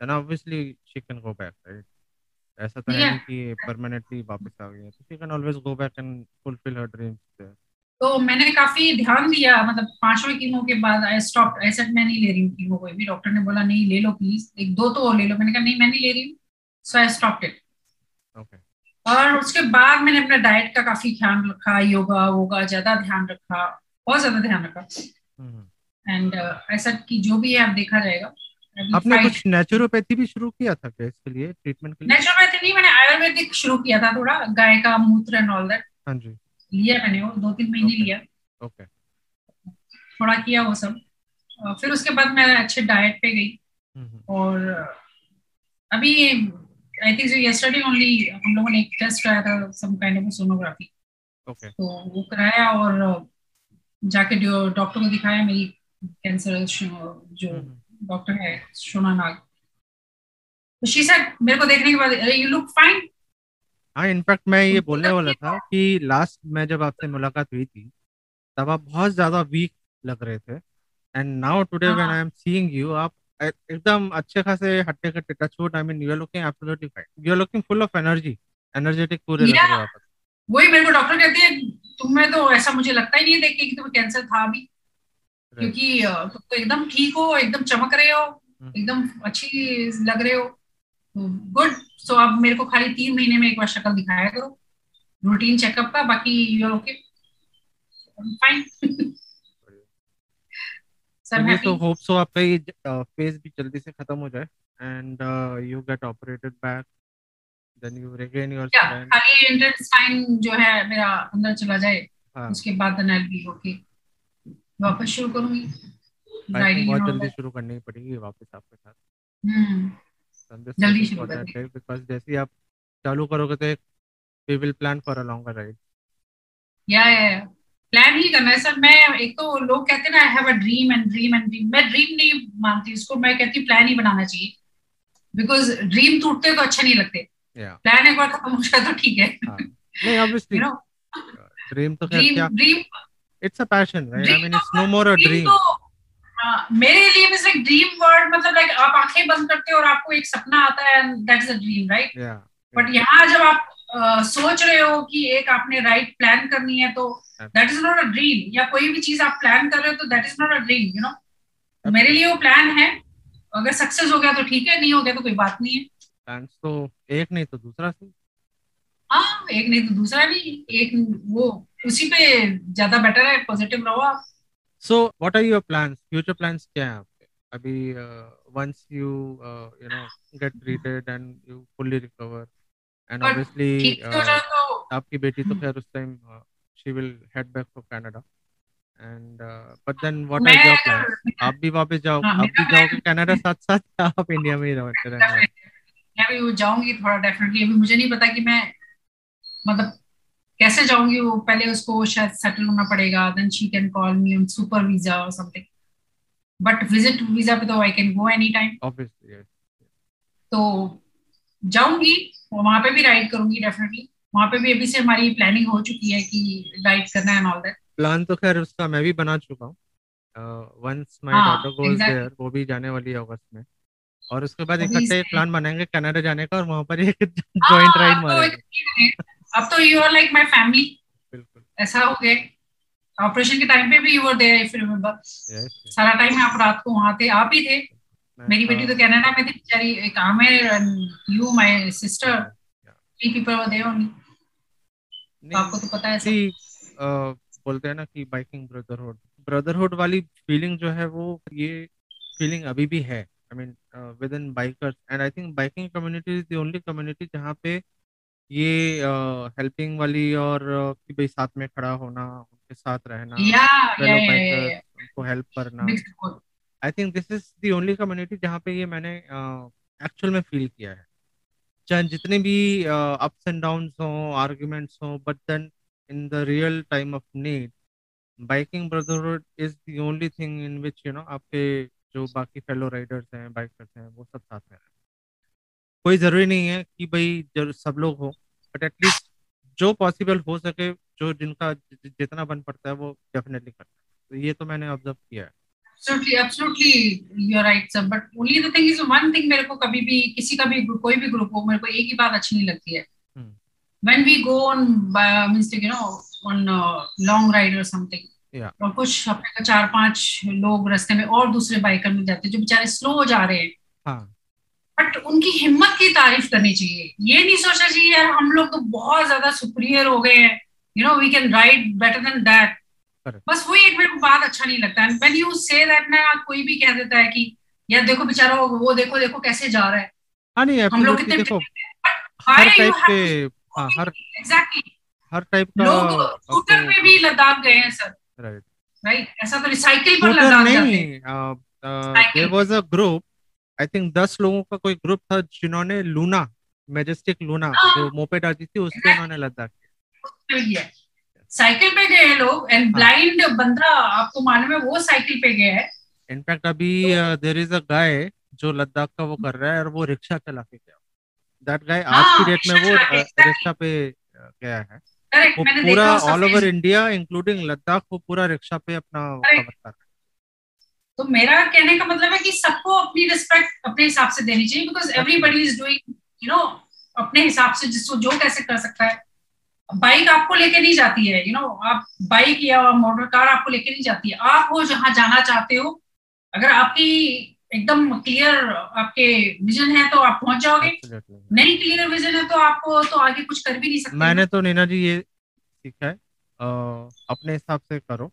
then obviously she can go back right? ऐसा तो yeah. है कि परमानेंटली वापस आ गई है she can always go back and fulfil her dreams तो मैंने काफ़ी ध्यान दिया मतलब पाँचवें कीमो के बाद आई स्टॉप ऐसा मैं नहीं ले रही हूँ कीमो कोई भी डॉक्टर ने बोला नहीं ले लो प्लीज़ एक दो तो ले लो। मैंने कहा नहीं मैं नहीं ले रही हूँ. So I stop it okay और उसके बाद मैंने अपना डाइट का काफ़ी ध्यान रखा योगा वोगा ज़्यादा ध्यान रखा बहुत ज़्यादा ध्यान रखा। And hmm. ऐसा की जो भी है अब देखा जाएगा। आपने कुछ नेचुरोपैथी भी शुरू किया था क्या इसके लिए ट्रीटमेंट के लिए? नेचुरोपैथी नहीं मैंने आयुर्वेदिक शुरू किया था थोड़ा गाय का मूत्र एंड ऑल दैट हाँ जी। लिया मैंने वो दो तीन महीने लिया। ओके थोड़ा किया वो सब। फिर उसके बाद मैं अच्छे डाइट पे गई। और अभी आई थिंक yesterday only हम लोगों ने एक टेस्ट कराया था some kind of sonography okay तो वो कराया और जाके डॉक्टर को दिखाया मेरी कैंसर जो हम्म। डॉक्टर है सोना नाग। तो शी सेड मेरे को देखने के बाद अरे यू लुक फाइन हाँ इनफैक्ट मैं ये तो बोलने वाला था कि लास्ट में जब आपसे मुलाकात हुई थी तब आप बहुत ज़्यादा वीक लग रहे थे। And now today when I am seeing you आप एकदम अच्छे खासे हट्टे कट्टे touch wood I mean you are looking absolutely fine you are looking full of energy energetic पूरे लग रहे हो आप। वही मेरे को डॉक्टर कहते हैं तुम्हें तो ऐसा मुझे लगता ही नहीं है देख के कि तुम्हें कैंसर था भी राइट क्योंकि तुम तो एकदम ठीक हो एकदम चमक रहे हो हम्म। एकदम अच्छी लग रहे हो गुड सो अब मेरे को खाली तीन महीने में एक बार शक्ल दिखाया करो। रूटीन चेकअप का बाकी यू ओके फाइन सर तो होप सो आपका ये फ़ेज़ भी जल्दी से खत्म हो जाए। And you get operated back then you regain your strength खाली इंटेस्टाइन जो है मेरा अंदर चला जाए हाँ। उसके बाद देन आई बी ओके वापस शुरू करूँगी। बाइकिंग बहुत जल्दी शुरू करनी पड़ेगी वापस आपके साथ। हम्म। जल्दी शुरू that करनी। जैसे ही आप चालू करोगे तो we will plan for a longer ride या या प्लान ही करना है सर। मैं एक तो लोग कहते हैं ना I have a dream and dream and dream मैं ड्रीम नहीं मानती उसको मैं कहती प्लान ही बनाना चाहिए। बिकॉज़ ड्रीम टूटते तो अच्छे नहीं लगते। प्लान एक बार खत्म हो जाए तो ठीक है। हाँ। नहीं ऑब्वियसली ड्रीम तो क्या dream dream it's a passion right I mean it's no more a dream मेरे लिए इज़ लाइक ड्रीम वर्ड मतलब लाइक आप आँखें बंद करते हो और आपको एक सपना आता है that is a dream right but यहाँ जब आप सोच रहे हो कि एक आपने राइट प्लान करनी है तो that is not a dream या कोई भी चीज़ आप प्लान कर रहे हो तो that is not a dream you know मेरे लिए वो प्लान है। अगर सक्सेस हो गया तो ठीक है नहीं हो गया तो कोई बात नहीं है। प्लान्स तो एक नहीं तो दूसरा सी हाँ एक नहीं तो दूसरा भी एक वो उसी पे ज़्यादा बेटर है पॉजिटिव रहो आप। So what are your plans future plans क्या हैं आपके? अभी once you you know get treated and you fully recover and obviously आपकी बेटी तो हम्म। खैर उस time she will head back for Canada and but then what are your plans आप भी वापस जाओ हाँ, आप भी जाओगे कनाडा साथ साथ आप इंडिया में ही रहो रहने वाले मैं भी जाऊँगी थोड़ा डेफिनेटली अभी मुझे नहीं पता कि मैं मतलब कैसे जाऊँगी वो? पहले उसको शायद सेटल होना पड़ेगा then she can call me on super visa और समथिंग बट विज़िट वीज़ा पे तो I can go any time तो जाऊँगी वहाँ पे भी राइड करूँगी डेफिनेटली वहाँ पे भी अभी से हमारी प्लानिंग हो चुकी है कि राइड करना एंड ऑल दैट प्लान तो खैर उसका मैं भी बना चुका हूँ। वंस माय हाँ, डॉटर गोज देयर वो भी जाने वाली है अगस्त में। और उसके बाद इकट्ठे प्लान बनाएँगे कनाडा जाने का और वहाँ पर एक हाँ, जॉइंट राइड तो मारेंगे। अब तो you are like my family ऐसा हो गया। ऑपरेशन के टाइम पे भी you were there if you remember सारा टाइम आप रात को वहाँ थे। आप ही थे। मेरी बेटी तो कनाडा में थी बेचारी। एक Aamir you my sister three people were there only आपको तो पता है सब। सी बोलते हैं ना कि बाइकिंग ब्रदरहुड ब्रदरहुड वाली फीलिंग जो है वो ये फीलिंग अभी भी है। I mean within bikers and I think biking community is the only community जहाँ पे ये हेल्पिंग वाली और कि भाई साथ में खड़ा होना उनके साथ रहना या या या bikers, उनको हेल्प करना। I think this is the only community जहाँ पे ये मैंने एक्चुअल में फील किया है। चाहे जितने भी अप्स एंड डाउन्स हों आर्ग्यूमेंट्स हों but then in the real time of need biking brotherhood is the only thing in which you know आपके जो बाकी फेलो राइडर्स हैं बाइकर्स हैं वो सब साथ में रहें कोई ज़रूरी नहीं है कि भाई ज़रूर सब लोग हो बट एटलीस्ट जो पॉसिबल हो सके जो जिनका जितना बन पड़ता है वो डेफिनेटली करता है। तो ये तो मैंने ऑब्ज़र्व किया है। Absolutely absolutely you're right sir. But only the thing is one thing मेरे को कभी भी किसी का भी कोई भी ग्रुप हो मेरे को एक ही बात अच्छी नहीं लगती है। हम्म। when we go on uh, means you know on uh, long ride or something Yeah. और कुछ अपने का चार पाँच लोग रास्ते में और दूसरे बाइकर मिल जाते हैं जो बेचारे स्लो जा रहे हैं। हाँ। बट उनकी हिम्मत की तारीफ़ करनी चाहिए। ये नहीं सोचना चाहिए यार हम लोग तो बहुत ज़्यादा सुपीरियर हो गए हैं। You know we can ride better than that बस वही एक मेरे को बात अच्छा नहीं लगता। है व्हेन यू से दैट ना कोई भी कह देता है कि यार देखो बेचारा वो वो देखो देखो कैसे जा रहा है। हाँ नहीं हम लोग कितने देखो हर टाइप के हाँ हर एग्जैक्टली हर टाइप का लोग स्कूटर पे भी लद्दाख गए हैं सर राइट राइट ऐसा तो साइकिल पर लद्दाख जाते हैं। नहीं there was a group I think दस लोगों का कोई ग्रुप था जिन्होंने लूना मेजेस्टिक लूना हाँ। जो मोपेड आती थी उससे उन्होंने लद्दाख साइकिल पे गए हैं लोग एंड हाँ। ब्लाइंड बंदा आपको मालूम है वो साइकिल पे गया है। इनफैक्ट अभी देर इज़ अ गाय जो लद्दाख का वो कर रहा है और वो रिक्शा चला के गया। दैट गाय आज हाँ, की डेट में वो exactly. रिक्शा पे गया है। वो पूरा all over India including Ladakh वो पूरा रिक्शा पे अपना कवर कर रहा तो मेरा कहने का मतलब है कि सबको अपनी रिस्पेक्ट अपने हिसाब से देनी चाहिए because everybody is doing you know अपने हिसाब से जिसको जो कैसे कर सकता है। बाइक आपको लेके नहीं जाती है यू you नो know, आप बाइक या मोटर कार आपको लेके नहीं जाती है। आप हो जहाँ जाना चाहते हो अगर आपकी एकदम क्लियर आपके विजन है तो आप पहुँच जाओगे। नहीं क्लियर विजन है तो आपको तो आगे कुछ कर भी नहीं सकते। मैंने तो नीना जी ये सीखा है अ, अपने हिसाब से करो।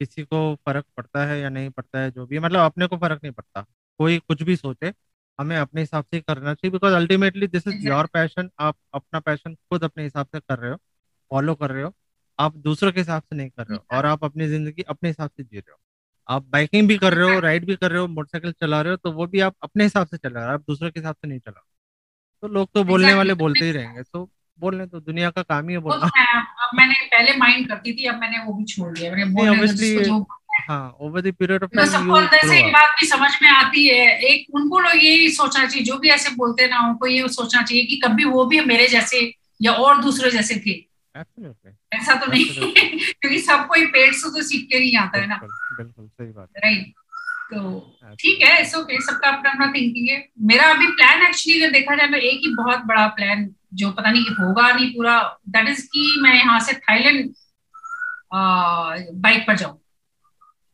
किसी को फ़र्क पड़ता है या नहीं पड़ता है जो भी मतलब अपने को फ़र्क नहीं पड़ता। कोई कुछ भी सोचे हमें अपने हिसाब से ही करना चाहिए because ultimately this is. Your passion आप अपना पैशन खुद अपने हिसाब से कर रहे हो फॉलो कर रहे हो आप दूसरों के हिसाब से नहीं कर रहे हो और आप अपनी ज़िंदगी अपने हिसाब से जी रहे हो। आप बाइकिंग भी कर रहे हो राइड भी कर रहे हो मोटरसाइकिल चला रहे हो तो वो भी आप अपने हिसाब से चला रहे हो आप दूसरों के हिसाब से नहीं चला रहे। तो लोग तो बोलने वाले बोलते ही रहेंगे तो बोलने तो दुनिया का काम ही है तो बोलना अब मैंने पहले माइंड करती थी अब मैंने वो भी छोड़ दिया। मैंने हाँ ओवर द पीरियड ऑफ़ तो टाइम सबको यू एक बात भी समझ में आती है। एक उनको लोग यही सोचना चाहिए जो भी ऐसे बोलते हैं ना उनको ये सोचना चाहिए कि कभी वो भी मेरे जैसे या और दूसरे जैसे थे। ऐसा तो नहीं. क्योंकि सब कोई पेट से तो सीख के नहीं आता है ना। बिल्कुल सही बात है। राइट तो ठीक है इट्स ओके सबका अपना अपना थिंकिंग है। मेरा अभी प्लान एक्चुअली अगर देखा जाए तो एक ही बहुत बड़ा प्लान जो पता नहीं होगा नहीं पूरा दैट इज़ कि मैं यहाँ से थाईलैंड बाइक पर जाऊँ।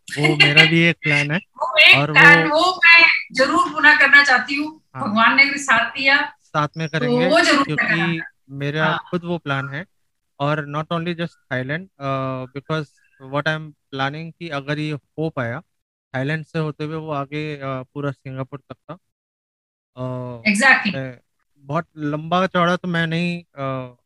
वो मेरा भी एक प्लान है। *laughs* वो एक और प्लान वो- वो मैं ज़रूर पूरा करना चाहती हूँ। हाँ। भगवान ने साथ दिया। साथ में करेंगे तो वो ज़रूर क्योंकि मेरा हाँ। खुद वो प्लान है। और not only just Thailand because what I am planning कि अगर ये हो पाया थाईलैंड से होते हुए वो आगे uh, पूरा सिंगापुर तक का। uh, मैं- बहुत लंबा चौड़ा तो मैं नहीं uh,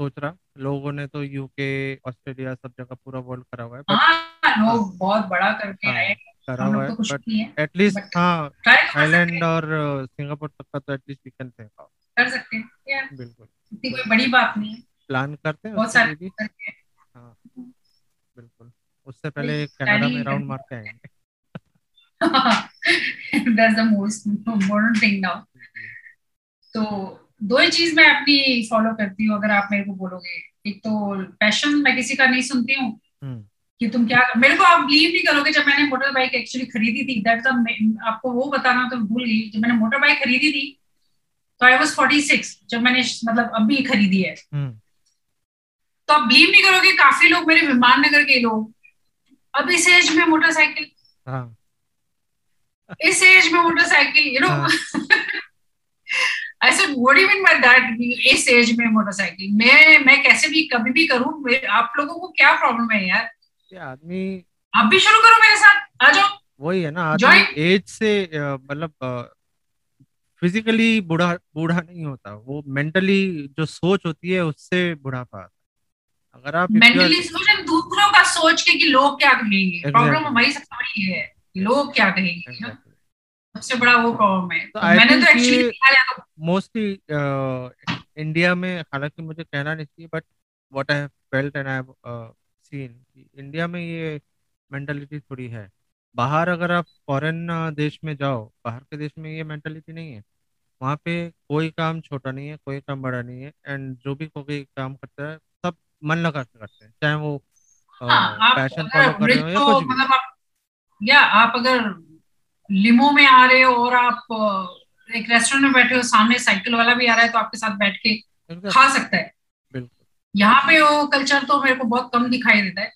सोच रहा। लोगों ने तो यूके ऑस्ट्रेलिया सब जगह पूरा वर्ल्ड करा हुआ है बट हाँ लोग बहुत बड़ा करके आए। करा हम हुआ है तो कुछ बट नहीं है। एटलीस्ट हाँ थाईलैंड हैं। और सिंगापुर तक का तो एटलीस्ट वी कैन थिंक कर सकते हैं। बिल्कुल। इतनी कोई बड़ी बात नहीं है। प्लान करते हैं बहुत सारे भी। हाँ बिल्कुल। उससे पहले कनाडा में ही राउंड मार के आएँगे। *laughs* that's the most important thing now तो दो ही चीज़ मैं अपनी फॉलो करती हूँ अगर आप मेरे को बोलोगे। एक तो पैशन मैं किसी का नहीं सुनती हूँ हम्म। कि तुम क्या मेरे को आप बिलीव नहीं करोगे जब मैंने मोटर बाइक एक्चुअली खरीदी थी। दैट आपको वो बताना तो भूल गई। जब मैंने मोटर बाइक खरीदी थी तो आई वॉज़ फोर्टी सिक्स जब मैंने मतलब अभी खरीदी है। हम्म। तो आप बिलीव नहीं करोगे काफ़ी लोग मेरे विमान नगर के लोग अब इस एज में मोटरसाइकिल हाँ। इस एज में motorcycle you know. I said what mean by that इस एज में मोटरसाइकिल मैं मैं कैसे भी कभी भी करूँ आप लोगों को क्या प्रॉब्लम है यार? ये आदमी आप भी शुरू करो मेरे साथ। आ जाओ। वही है ना आदमी एज से मतलब फिजिकली बूढ़ा बूढ़ा नहीं होता। वो मेंटली जो सोच होती है उससे बुढ़ापा आता अगर आप मेंटली सोच दूसरों का सोच के कि लोग क्या कहेंगे? प्रॉब्लम हमारी सबसे बड़ी है लोग क्या कहेंगे? सबसे बड़ा वो प्रॉब्लम है। तो मैंने तो एक्चुअली मोस्टली इंडिया में हालाँकि मुझे कहना नहीं चाहिए but what I have felt and I have seen India में ये मेंटालिटी थोड़ी है। बाहर अगर आप फॉरेन देश में जाओ बाहर के देश में ये मेंटालिटी नहीं है। वहाँ पे कोई काम छोटा नहीं है कोई काम बड़ा नहीं है एंड जो भी कोई काम करता है सब मन लगा के करते हैं चाहे वो हाँ, आप पैशन फॉलो कर रहे हो या कुछ भी। मतलब आप या आप अगर लिमो में आ रहे हो और आप एक रेस्टोरेंट में बैठे हो सामने साइकिल वाला भी आ रहा है तो आपके साथ बैठ के खा सकता है। यहाँ पे वो कल्चर तो मेरे को बहुत कम दिखाई देता है।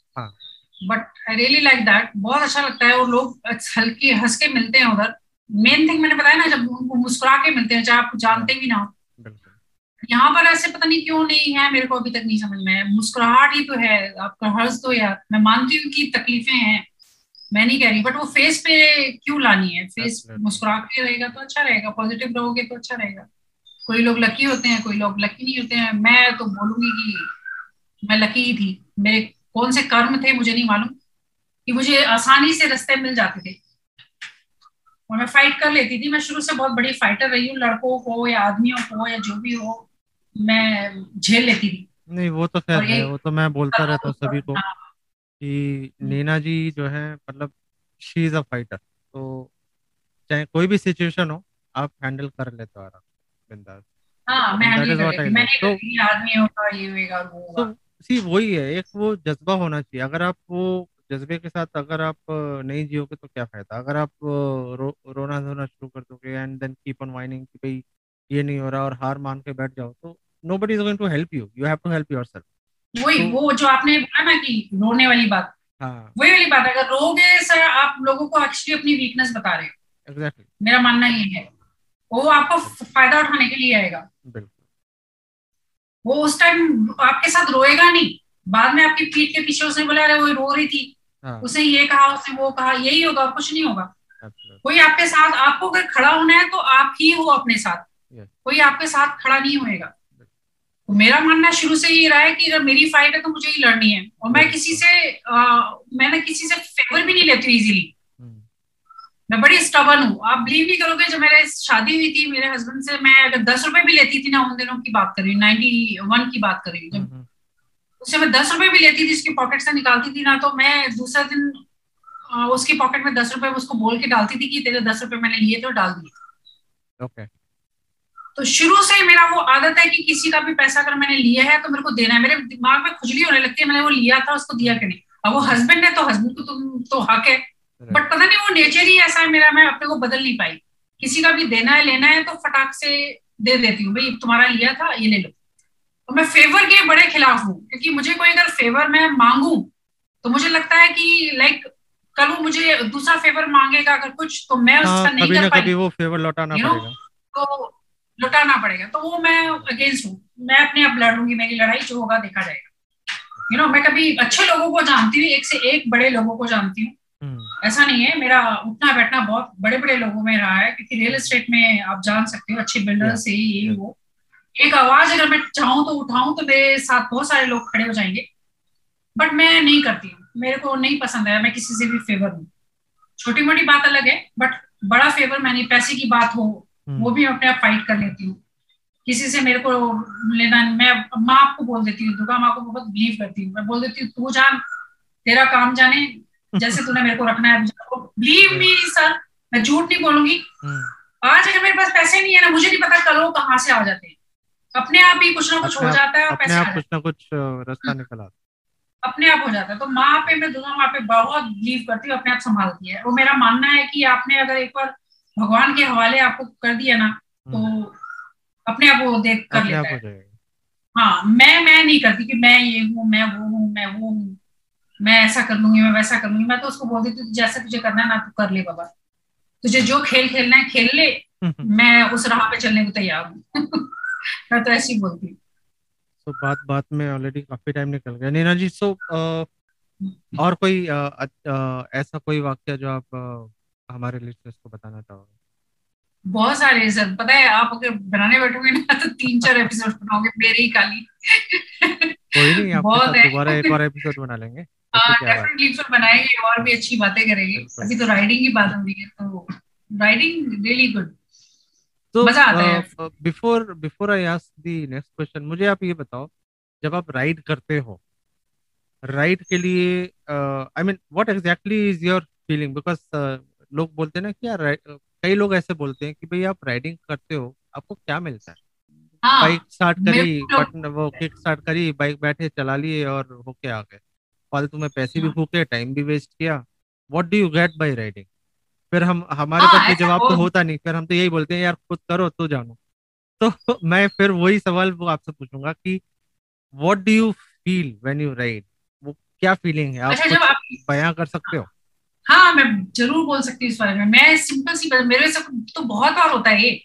But I really like that बहुत अच्छा लगता है और लोग हल्के हंस के मिलते हैं उधर। मेन थिंग मैंने बताया ना जब उनको मुस्कुरा के मिलते हैं चाहे आप जानते भी ना हो। यहाँ पर ऐसे पता नहीं क्यों नहीं है मेरे को अभी तक नहीं समझ में मुस्कुराहट ही तो है आपका हर्ज तो यार मैं मानती हूँ कि तकलीफें हैं। मैं नहीं कह रही बट वो फेस पे क्यों लानी है? फेस. मुस्कुरा के रहेगा तो अच्छा रहेगा पॉजिटिव रहोगे तो अच्छा रहेगा। कोई लोग लकी होते हैं कोई लोग लकी नहीं होते हैं। मैं तो बोलूँगी कि मैं लकी ही थी। मेरे कौन से कर्म थे मुझे नहीं मालूम कि मुझे आसानी से रास्ते मिल जाते थे। और मैं फाइट कर लेती थी। मैं शुरू से बहुत बड़ी फाइटर रही हूँ। लड़कों को या आदमियों को या जो भी हो मैं झेल लेती थी। नहीं वो तो खैर है वो तो मैं बोलता रहता हूँ सभी को। हाँ, कि नीना जी जो है मतलब शी इज़ अ फाइटर तो चाहे कोई भी सिचुएशन हो आप हैंडल कर लेते हो आराम बिंदास। हाँ मैं हैंडल कर व्हाट लेती मैं तो आदमी होगा ये होगा वो होगा। तो सी वही है एक वो जज्बा होना चाहिए। अगर आप वो जज्बे के साथ अगर आप नहीं जियोगे तो क्या फ़ायदा? अगर आप रो, रोना धोना शुरू कर दोगे and then keep on whining कि भाई ये नहीं हो रहा और हार मान के बैठ जाओ तो nobody is going to help you you have to help yourself वही वो जो आपने बोला ना कि रोने वाली बात हाँ। वही वाली बात अगर रोगे सर आप लोगों को एक्चुअली अपनी वीकनेस बता रहे हो। एग्जैक्टली मेरा मानना ये है। वो आपको फ़ायदा उठाने के लिए आएगा। बिल्कुल। वो उस टाइम आपके साथ रोएगा नहीं। बाद में आपकी पीठ के पीछे उसने बोला अरे वो रो रही थी। हाँ। उसने ये कहा उसने वो कहा यही होगा कुछ नहीं होगा। कोई आपके साथ आपको अगर खड़ा होना है तो आप ही हो अपने साथ। कोई आपके साथ खड़ा नहीं होएगा। मेरा मानना शुरू से ये रहा है कि अगर मेरी फाइट है तो मुझे ही लड़नी है। और मैं किसी से आ, मैंने किसी से फेवर भी नहीं लेती इजीली हम्म, मैं बड़ी स्टबन हूँ। आप बिलीव नहीं करोगे जब मेरे शादी हुई थी मेरे हस्बैंड से मैं अगर दस रुपए भी लेती थी ना उन दिनों की बात कर रही हूँ नाइनटी वन की बात कर रही हूँ जब हम्म, उससे मैं दस रुपए भी लेती थी उसकी पॉकेट से निकालती थी ना तो मैं दूसरा दिन उसकी पॉकेट में दस रुपए उसको बोल के डालती थी कि तेरे दस रुपए मैंने लिए थे और डाल दिए। ओके तो शुरू से मेरा वो आदत है कि किसी का भी पैसा अगर मैंने लिया है तो मेरे को देना है। मेरे दिमाग में खुजली होने लगती है मैंने वो लिया था उसको दिया कि नहीं? अब वो हस्बैंड है तो हस्बैंड को तुम तो हक है। बट पता नहीं वो नेचर ही ऐसा है मेरा मैं अपने को बदल नहीं पाई। किसी का भी देना है लेना है तो फटाक से दे देती हूँ। भाई तुम्हारा लिया था ये ले लो। तो मैं फेवर के बड़े खिलाफ हूँ क्योंकि मुझे कोई अगर फेवर मैं मांगू तो मुझे लगता है कि लाइक कल वो मुझे दूसरा फेवर मांगेगा अगर कुछ तो मैं हाँ उसका नहीं कर पाई। वो फेवर लौटाना पड़ेगा। तो लुटाना पड़ेगा। तो वो मैं अगेंस्ट हूँ। मैं अपने आप लड़ूँगी मेरी लड़ाई जो होगा देखा जाएगा। यू नो मैं कभी अच्छे लोगों को जानती हूँ एक से एक बड़े लोगों को जानती हूँ। हम्म, ऐसा नहीं है मेरा उठना बैठना बहुत बड़े बड़े लोगों में रहा है क्योंकि रियल एस्टेट में आप जान सकते हो अच्छे बिल्डर से ये yeah. वो। एक आवाज़ अगर मैं चाहूँ तो उठाऊं तो मेरे साथ बहुत सारे लोग खड़े हो जाएँगे। बट मैं नहीं करती हूँ। मेरे को नहीं पसंद है मैं किसी से भी फेवर हूँ। छोटी मोटी बात अलग है बट बड़ा फेवर मैंने पैसे की बात हो वो भी अपने आप फाइट कर लेती हूँ। किसी से मेरे को लेना मैं माँ आपको बोल देती हूँ दुर्गा माँ को बहुत बिलीव करती हूँ। मैं बोल देती हूँ तू जान तेरा काम जाने जैसे तूने मेरे को रखना है बिलीव मी सर मैं झूठ नहीं बोलूँगी। हम्म, आज अगर मेरे पास पैसे नहीं है ना मुझे नहीं पता कल वो कहाँ से आ जाते हैं। अपने आप ही कुछ ना कुछ हो जाता है और अपने पैसे आप कुछ ना कुछ रास्ता निकल आता हैं। अपने आप हो जाता है। तो माँ पे मैं दुर्गा माँ पे बहुत बिलीव करती हूँ अपने आप संभालती है। वो मेरा मानना है कि आपने अगर एक बार भगवान के हवाले आपको कर दिया ना तो हम्म, अपने आप वो देख कर लेता हो है। मैं मैं नहीं करती कि मैं ये हूँ मैं वो हूँ मैं वो हूँ मैं ऐसा कर लूँगी मैं वैसा कर लूँगी। मैं तो उसको बोल देती हूँ जैसा तुझे करना है ना तू कर ले बाबा। तुझे जो खेल खेलना है खेल ले। *laughs* मैं उस राह पे चलने को तैयार हूँ। *laughs* मैं तो ऐसी बोलती हूँ। तो बात बात में ऑलरेडी काफ़ी टाइम निकल गया। नीना जी सो और कोई ऐसा कोई वाक्य जो आप हमारे लिस्टर्स को बताना चाहोगे? बहुत सारे हैं सर। पता है आप अगर बनाने बैठोगे ना तो तीन चार एपिसोड बनाओगे मेरे ही खाली। कोई नहीं है। दोबारा एक और एपिसोड बना लेंगे। हाँ डेफिनेटली फिर बनाएँगे और भी अच्छी बातें करेंगे। अभी तो राइडिंग की बात हो रही है तो राइडिंग रियली गुड तो मज़ा आता है। Before before I ask the next question मुझे आप ये बताओ जब आप राइड करते हो राइड के लिए I mean what exactly is your feeling because लोग बोलते हैं ना कि यार कई लोग ऐसे बोलते हैं कि भाई आप राइडिंग करते हो आपको क्या मिलता है? हाँ बाइक स्टार्ट करी बटन वो किक स्टार्ट करी बाइक बैठे चला लिए और होके आ गए। फालतू में पैसे भी हाँ। फूके टाइम भी वेस्ट किया। What do you get by riding फिर हम हमारे हाँ, पास ये ऐसा जवाब तो होता नहीं। फिर हम तो यही बोलते हैं यार खुद करो तो जानो। तो *laughs* मैं फिर वही सवाल वो आपसे पूछूँगा कि what do you feel when you ride वो क्या फीलिंग है? आप अच्छा बयां कर सकते हो? हाँ मैं ज़रूर बोल सकती हूँ इस बारे में। मैं सिंपल सी बात मेरे से तो बहुत बार होता है ये।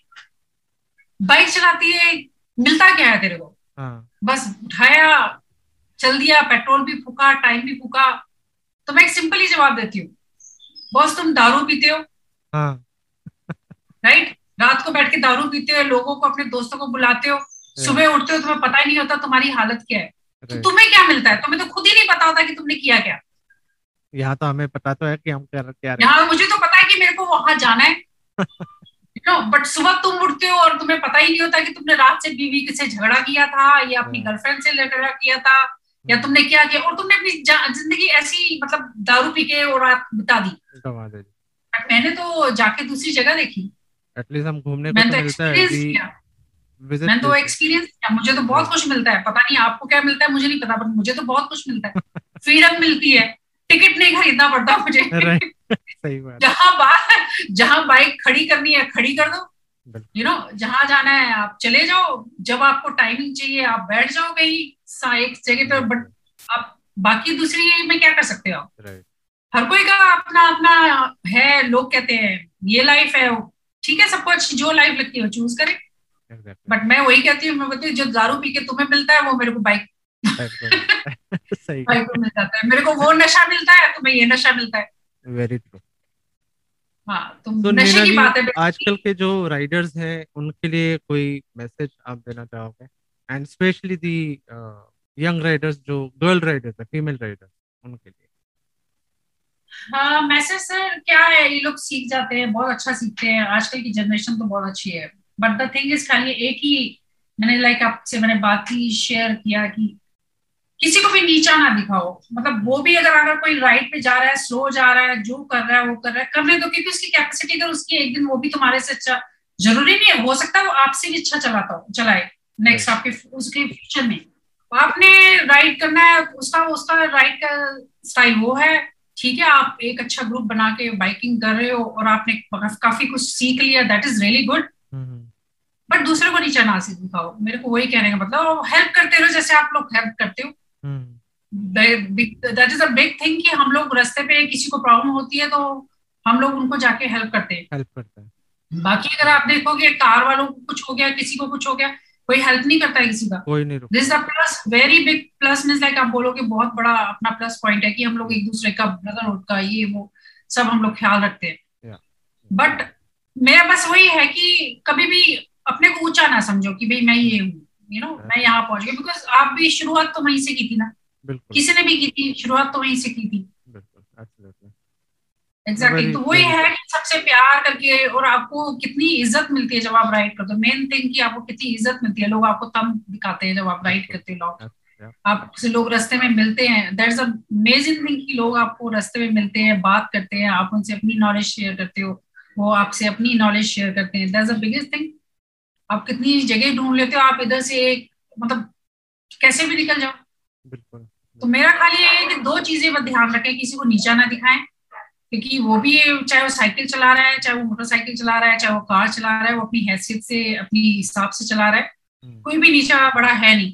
बाइक चलाती है मिलता क्या है तेरे को? हाँ। बस उठाया चल दिया पेट्रोल भी फूका टाइम भी फूका। तो मैं एक सिंपल ही जवाब देती हूँ। बॉस तुम दारू पीते हो। हाँ। राइट रात को बैठ के दारू पीते हो लोगों को अपने दोस्तों को बुलाते हो। सुबह उठते हो तुम्हें पता ही नहीं होता तुम्हारी हालत क्या है। तो तुम्हें क्या मिलता है? तुम्हें तो खुद ही नहीं पता होता कि तुमने किया क्या। यहाँ तो हमें पता तो है कि हम कर क्या रहे यहाँ मुझे तो पता है कि मेरे को वहाँ जाना है। *laughs* नो बट सुबह तुम उठते हो और तुम्हें पता ही नहीं होता कि तुमने रात से बीवी से झगड़ा किया था या अपनी हाँ। गर्लफ्रेंड से झगड़ा किया था या तुमने क्या किया? और तुमने अपनी ज़िंदगी ऐसी मतलब दारू पी के और रात बिता दी। मैंने तो जाके दूसरी जगह देखी। एटलीस्ट हम घूमने को मैंने तो तो मिलता है मैंने तो. एक्सपीरियंस किया। मुझे तो बहुत कुछ मिलता है। पता नहीं आपको क्या मिलता है मुझे नहीं पता बट मुझे तो बहुत कुछ मिलता है। *laughs* फ्रीडम मिलती है। टिकट नहीं खरीदना पड़ता मुझे. *laughs* सही बात। जहाँ बात जहाँ बाइक खड़ी करनी है खड़ी कर दो। यू नो जहाँ जाना है आप चले जाओ। जब आपको टाइमिंग चाहिए आप बैठ जाओ कहीं एक जगह पर बट आप बाकी दूसरी में क्या कर सकते हो? आप हर कोई का अपना अपना है लोग कहते हैं ये लाइफ है ठीक है सबको अच्छी जो लाइफ लगती है चूज़ करे। बट मैं वही कहती हूँ मैं हूँ जो दारू पी के तुम्हें मिलता है वो मेरे को बाइक *laughs* सही मिल जाता है। मेरे को वो नशा मिलता है तुम्हें ये नशा मिलता है। वेरी ट्रू हाँ तो नशे की बात है आजकल के जो राइडर्स हैं उनके लिए कोई मैसेज आप देना चाहोगे? And specially the young riders जो गर्ल राइडर्स है फीमेल राइडर्स उनके लिए। हाँ मैसेज सर क्या है ये लोग सीख जाते हैं बहुत अच्छा सीखते हैं। आजकल की जनरेशन तो बहुत अच्छी है। बट द थिंग इज़ खाली एक ही मैंने लाइक आपसे मैंने बात की शेयर किया कि किसी को भी नीचा ना दिखाओ। मतलब वो भी अगर अगर कोई राइड पे जा रहा है स्लो जा रहा है जो कर रहा है वो कर रहा है करने दो क्योंकि उसकी कैपेसिटी अगर उसकी एक दिन वो भी तुम्हारे से अच्छा ज़रूरी नहीं है हो सकता है वो आपसे भी अच्छा चलाता हो चलाए नेक्स्ट आपके उसके फ्यूचर में। आपने राइड करना है उसका उसका राइड का स्टाइल वो है ठीक है आप एक अच्छा ग्रुप बना के बाइकिंग कर रहे हो और आपने काफ़ी कुछ सीख लिया that is really good but दूसरे को नीचा ना सीख दिखाओ मेरे को वही कहने का मतलब हेल्प करते रहो जैसे आप लोग हेल्प करते हो। That is a big thing कि हम लोग रास्ते पे किसी को प्रॉब्लम होती है तो हम लोग उनको जाके हेल्प करते हैं। हेल्प करता है। बाकी अगर आप देखोगे कार वालों को कुछ हो गया किसी को कुछ हो गया कोई हेल्प नहीं करता है किसी का। कोई नहीं this the plus very big plus means like आप बोलोगे बहुत बड़ा अपना प्लस पॉइंट है कि हम लोग एक दूसरे का ब्रदरहुड का ये वो सब हम लोग ख्याल रखते हैं. बट मेरा बस वही है कि कभी भी अपने को ऊँचा ना समझो कि भाई मैं ये हूँ। यू नो मैं यहाँ पहुँच गया बिकॉज़ आप भी शुरुआत तो वहीं से की थी ना। किसी ने भी की थी शुरुआत तो वहीं से की थी। एग्जैक्टली तो वही है कि सबसे प्यार करके और आपको कितनी इज़्ज़त मिलती है जब आप राइड करते हो। मेन थिंग कि आपको कितनी इज़्ज़त मिलती है लोग आपको तम दिखाते हैं जब आप राइड करते हो लोग. आपसे लोग रास्ते में मिलते हैं। दैट इज़ अमेजिंग थिंग कि लोग आपको रास्ते में मिलते हैं बात करते हैं आप उनसे अपनी नॉलेज शेयर करते हो वो आपसे अपनी नॉलेज शेयर करते हैं। दैट्स द बिगेस्ट थिंग आप कितनी जगह ढूंढ लेते हो आप इधर से एक मतलब कैसे भी निकल जाओ। बिल्कुल तो मेरा खाली ये है कि दो चीज़ें बस ध्यान रखें किसी को नीचा ना दिखाएँ क्योंकि वो भी चाहे वो साइकिल चला रहा है चाहे वो मोटरसाइकिल चला रहा है चाहे वो कार चला रहा है वो अपनी हैसियत से अपनी हिसाब से चला रहा है। हम्म, कोई भी नीचा बड़ा है नहीं।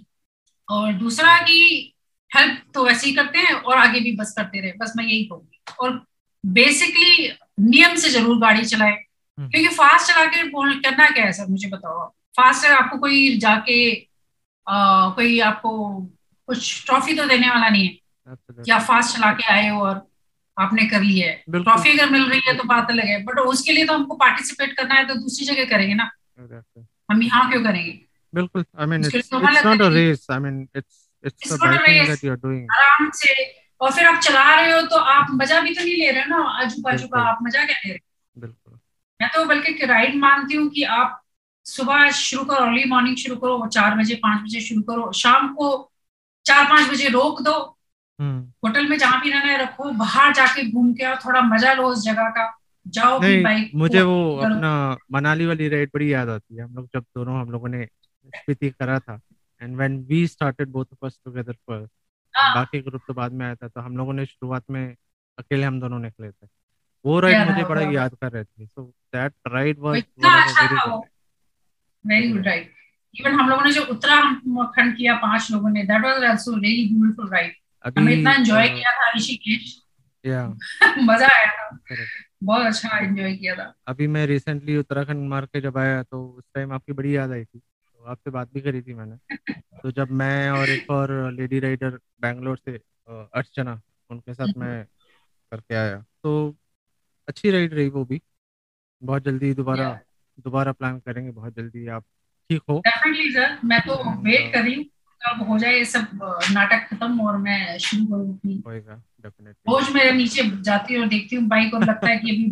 और दूसरा कि हेल्प तो वैसे ही करते हैं और आगे भी बस करते रहे बस मैं यही कहूँगी। और बेसिकली नियम से ज़रूर गाड़ी चलाए। क्योंकि फास्ट चला के बोल- करना क्या है सर? मुझे बताओ फास्ट आपको कोई जाके आ, कोई आपको कुछ ट्रॉफी तो देने वाला नहीं है. या फास्ट चला के आए हो और आपने कर लिया है। ट्रॉफी अगर मिल रही है तो बात अलग है। बट उसके लिए तो हमको पार्टिसिपेट करना है तो दूसरी जगह करेंगे ना। हम यहाँ क्यों करेंगे? बिल्कुल। Race. I mean it's it's It's a not a biking race. that you're doing. आराम से। और फिर आप चला रहे हो तो आप मज़ा भी तो नहीं ले रहे हो ना? आजू बाजू का आप मज़ा क्या ले रहे हो? मैं तो बल्कि राइड मानती हूँ कि आप सुबह शुरू करो अर्ली मॉर्निंग शुरू करो चार बजे पाँच बजे शुरू करो शाम को चार पाँच बजे रोक दो। हम्म। होटल में जहाँ भी रहना है रखो बाहर जाके घूम के आओ थोड़ा मज़ा लो उस जगह का। जाओ नहीं बाइक मुझे वो। अपना मनाली वाली राइड बड़ी याद आती है। हम लोग जब दोनों हम लोगों ने स्पीति करा था। And when we started both of us together first बाकी ग्रुप तो बाद में आया था तो हम लोगों ने शुरुआत में अकेले हम दोनों निकले थे। वो राइड मुझे बड़ा। याद कर रही थी। सो दैट राइड वो वाज इतना अच्छा था वो good very good ride even हम लोगों ने जो उत्तराखंड किया पाँच लोगों ने that was also really beautiful ride हमने इतना एंजॉय किया था ऋषिकेश। या *laughs* मज़ा आया था। बहुत अच्छा एंजॉय किया था। अभी मैं रिसेंटली उत्तराखंड मार के जब आया तो उस टाइम आपकी बड़ी याद आई थी। तो आपसे बात भी करी थी मैंने। *laughs* तो जब मैं और एक और लेडी राइडर बैंगलोर से अर्चना उनके साथ मैं करके आया। तो अच्छी राइड रही वो भी। बहुत जल्दी दोबारा Yeah. दोबारा प्लान करेंगे बहुत जल्दी आप ठीक हो। डेफिनेटली सर मैं तो वेट uh, कर रही हूँ। कब हो जाए ये सब नाटक खत्म और मैं शुरू करूँ अपनी होएगा डेफिनेटली रोज मेरे नीचे जाती हूँ और देखती हूँ बाइक और लगता है कि अभी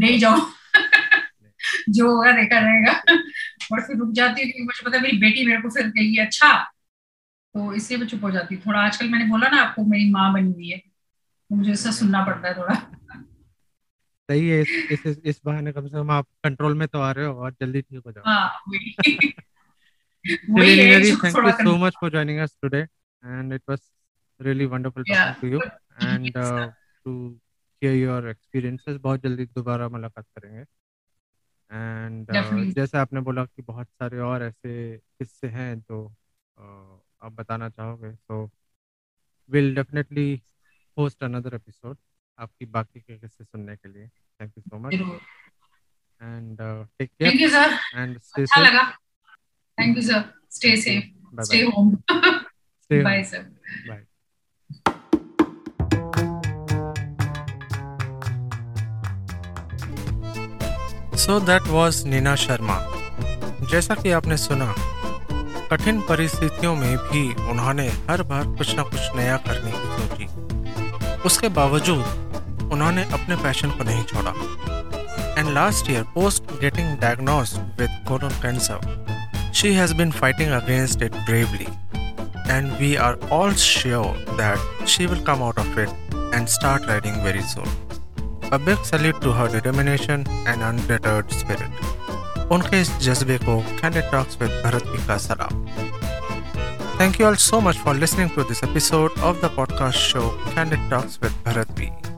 ले ही जाओ जो होगा देखा रहेगा। और फिर रुक जाती हूँ क्योंकि मुझे पता है मेरी बेटी मेरे को फिर कहेगी अच्छा। तो इसलिए मैं चुप हो जाती हूँ। थोड़ा आजकल मैंने बोला ना आपको मेरी माँ बनी हुई है। तो मुझे ऐसा सुनना पड़ता है थोड़ा। सही है इस इस इस बहाने कम से कम आप कंट्रोल में तो आ रहे हो और जल्दी ठीक हो जाओ। हाँ वही। Thank you so much for joining us today and it was really wonderful talking to you and to hear your experiences बहुत जल्दी दोबारा मुलाकात करेंगे। एंड uh, जैसे आपने बोला कि बहुत सारे और ऐसे किस्से हैं तो आप बताना चाहोगे so will definitely host another episode आपकी बाकी के किस्से सुनने के लिए। Thank you so much and take care thank you sir and stay अच्छा लगा। Thank you sir stay safe stay home bye sir bye so that was Neena Sharma जैसा कि आपने सुना कठिन परिस्थितियों में भी उन्होंने हर बार कुछ ना कुछ नया करने की सोची। उसके बावजूद उन्होंने अपने पैशन को नहीं छोड़ा and last year post getting diagnosed with colon cancer she has been fighting against it bravely and we are all sure that she will come out of it and start riding very soon. A big salute to her determination and undeterred spirit. उनके इस जज्बे को Candid Talks with Bharat भी का सलाम Thank you all so much for listening to this episode of the podcast show Candid Talks with Bharat B.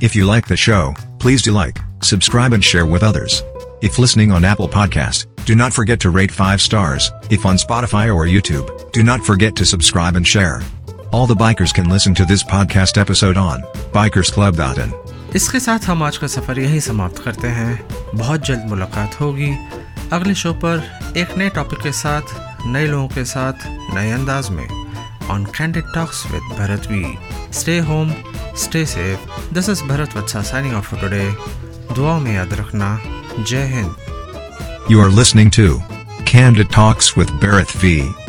If you like the show, please do like, subscribe and share with others. If listening on Apple Podcast, do not forget to rate 5 stars. If on Spotify or YouTube, do not forget to subscribe and share. All the bikers can listen to this podcast episode on bikersclub.in. इसके साथ हम आज का सफ़र यहीं समाप्त करते हैं बहुत जल्द मुलाकात होगी अगले शो पर एक नए टॉपिक के साथ नए लोगों के साथ नए अंदाज में on Candid Talks with Bharat V. Stay home, stay safe. This is Bharat Vatsa signing off for today. Dua me yaad. Jai Hind. You are listening to Candid Talks with Bharat V.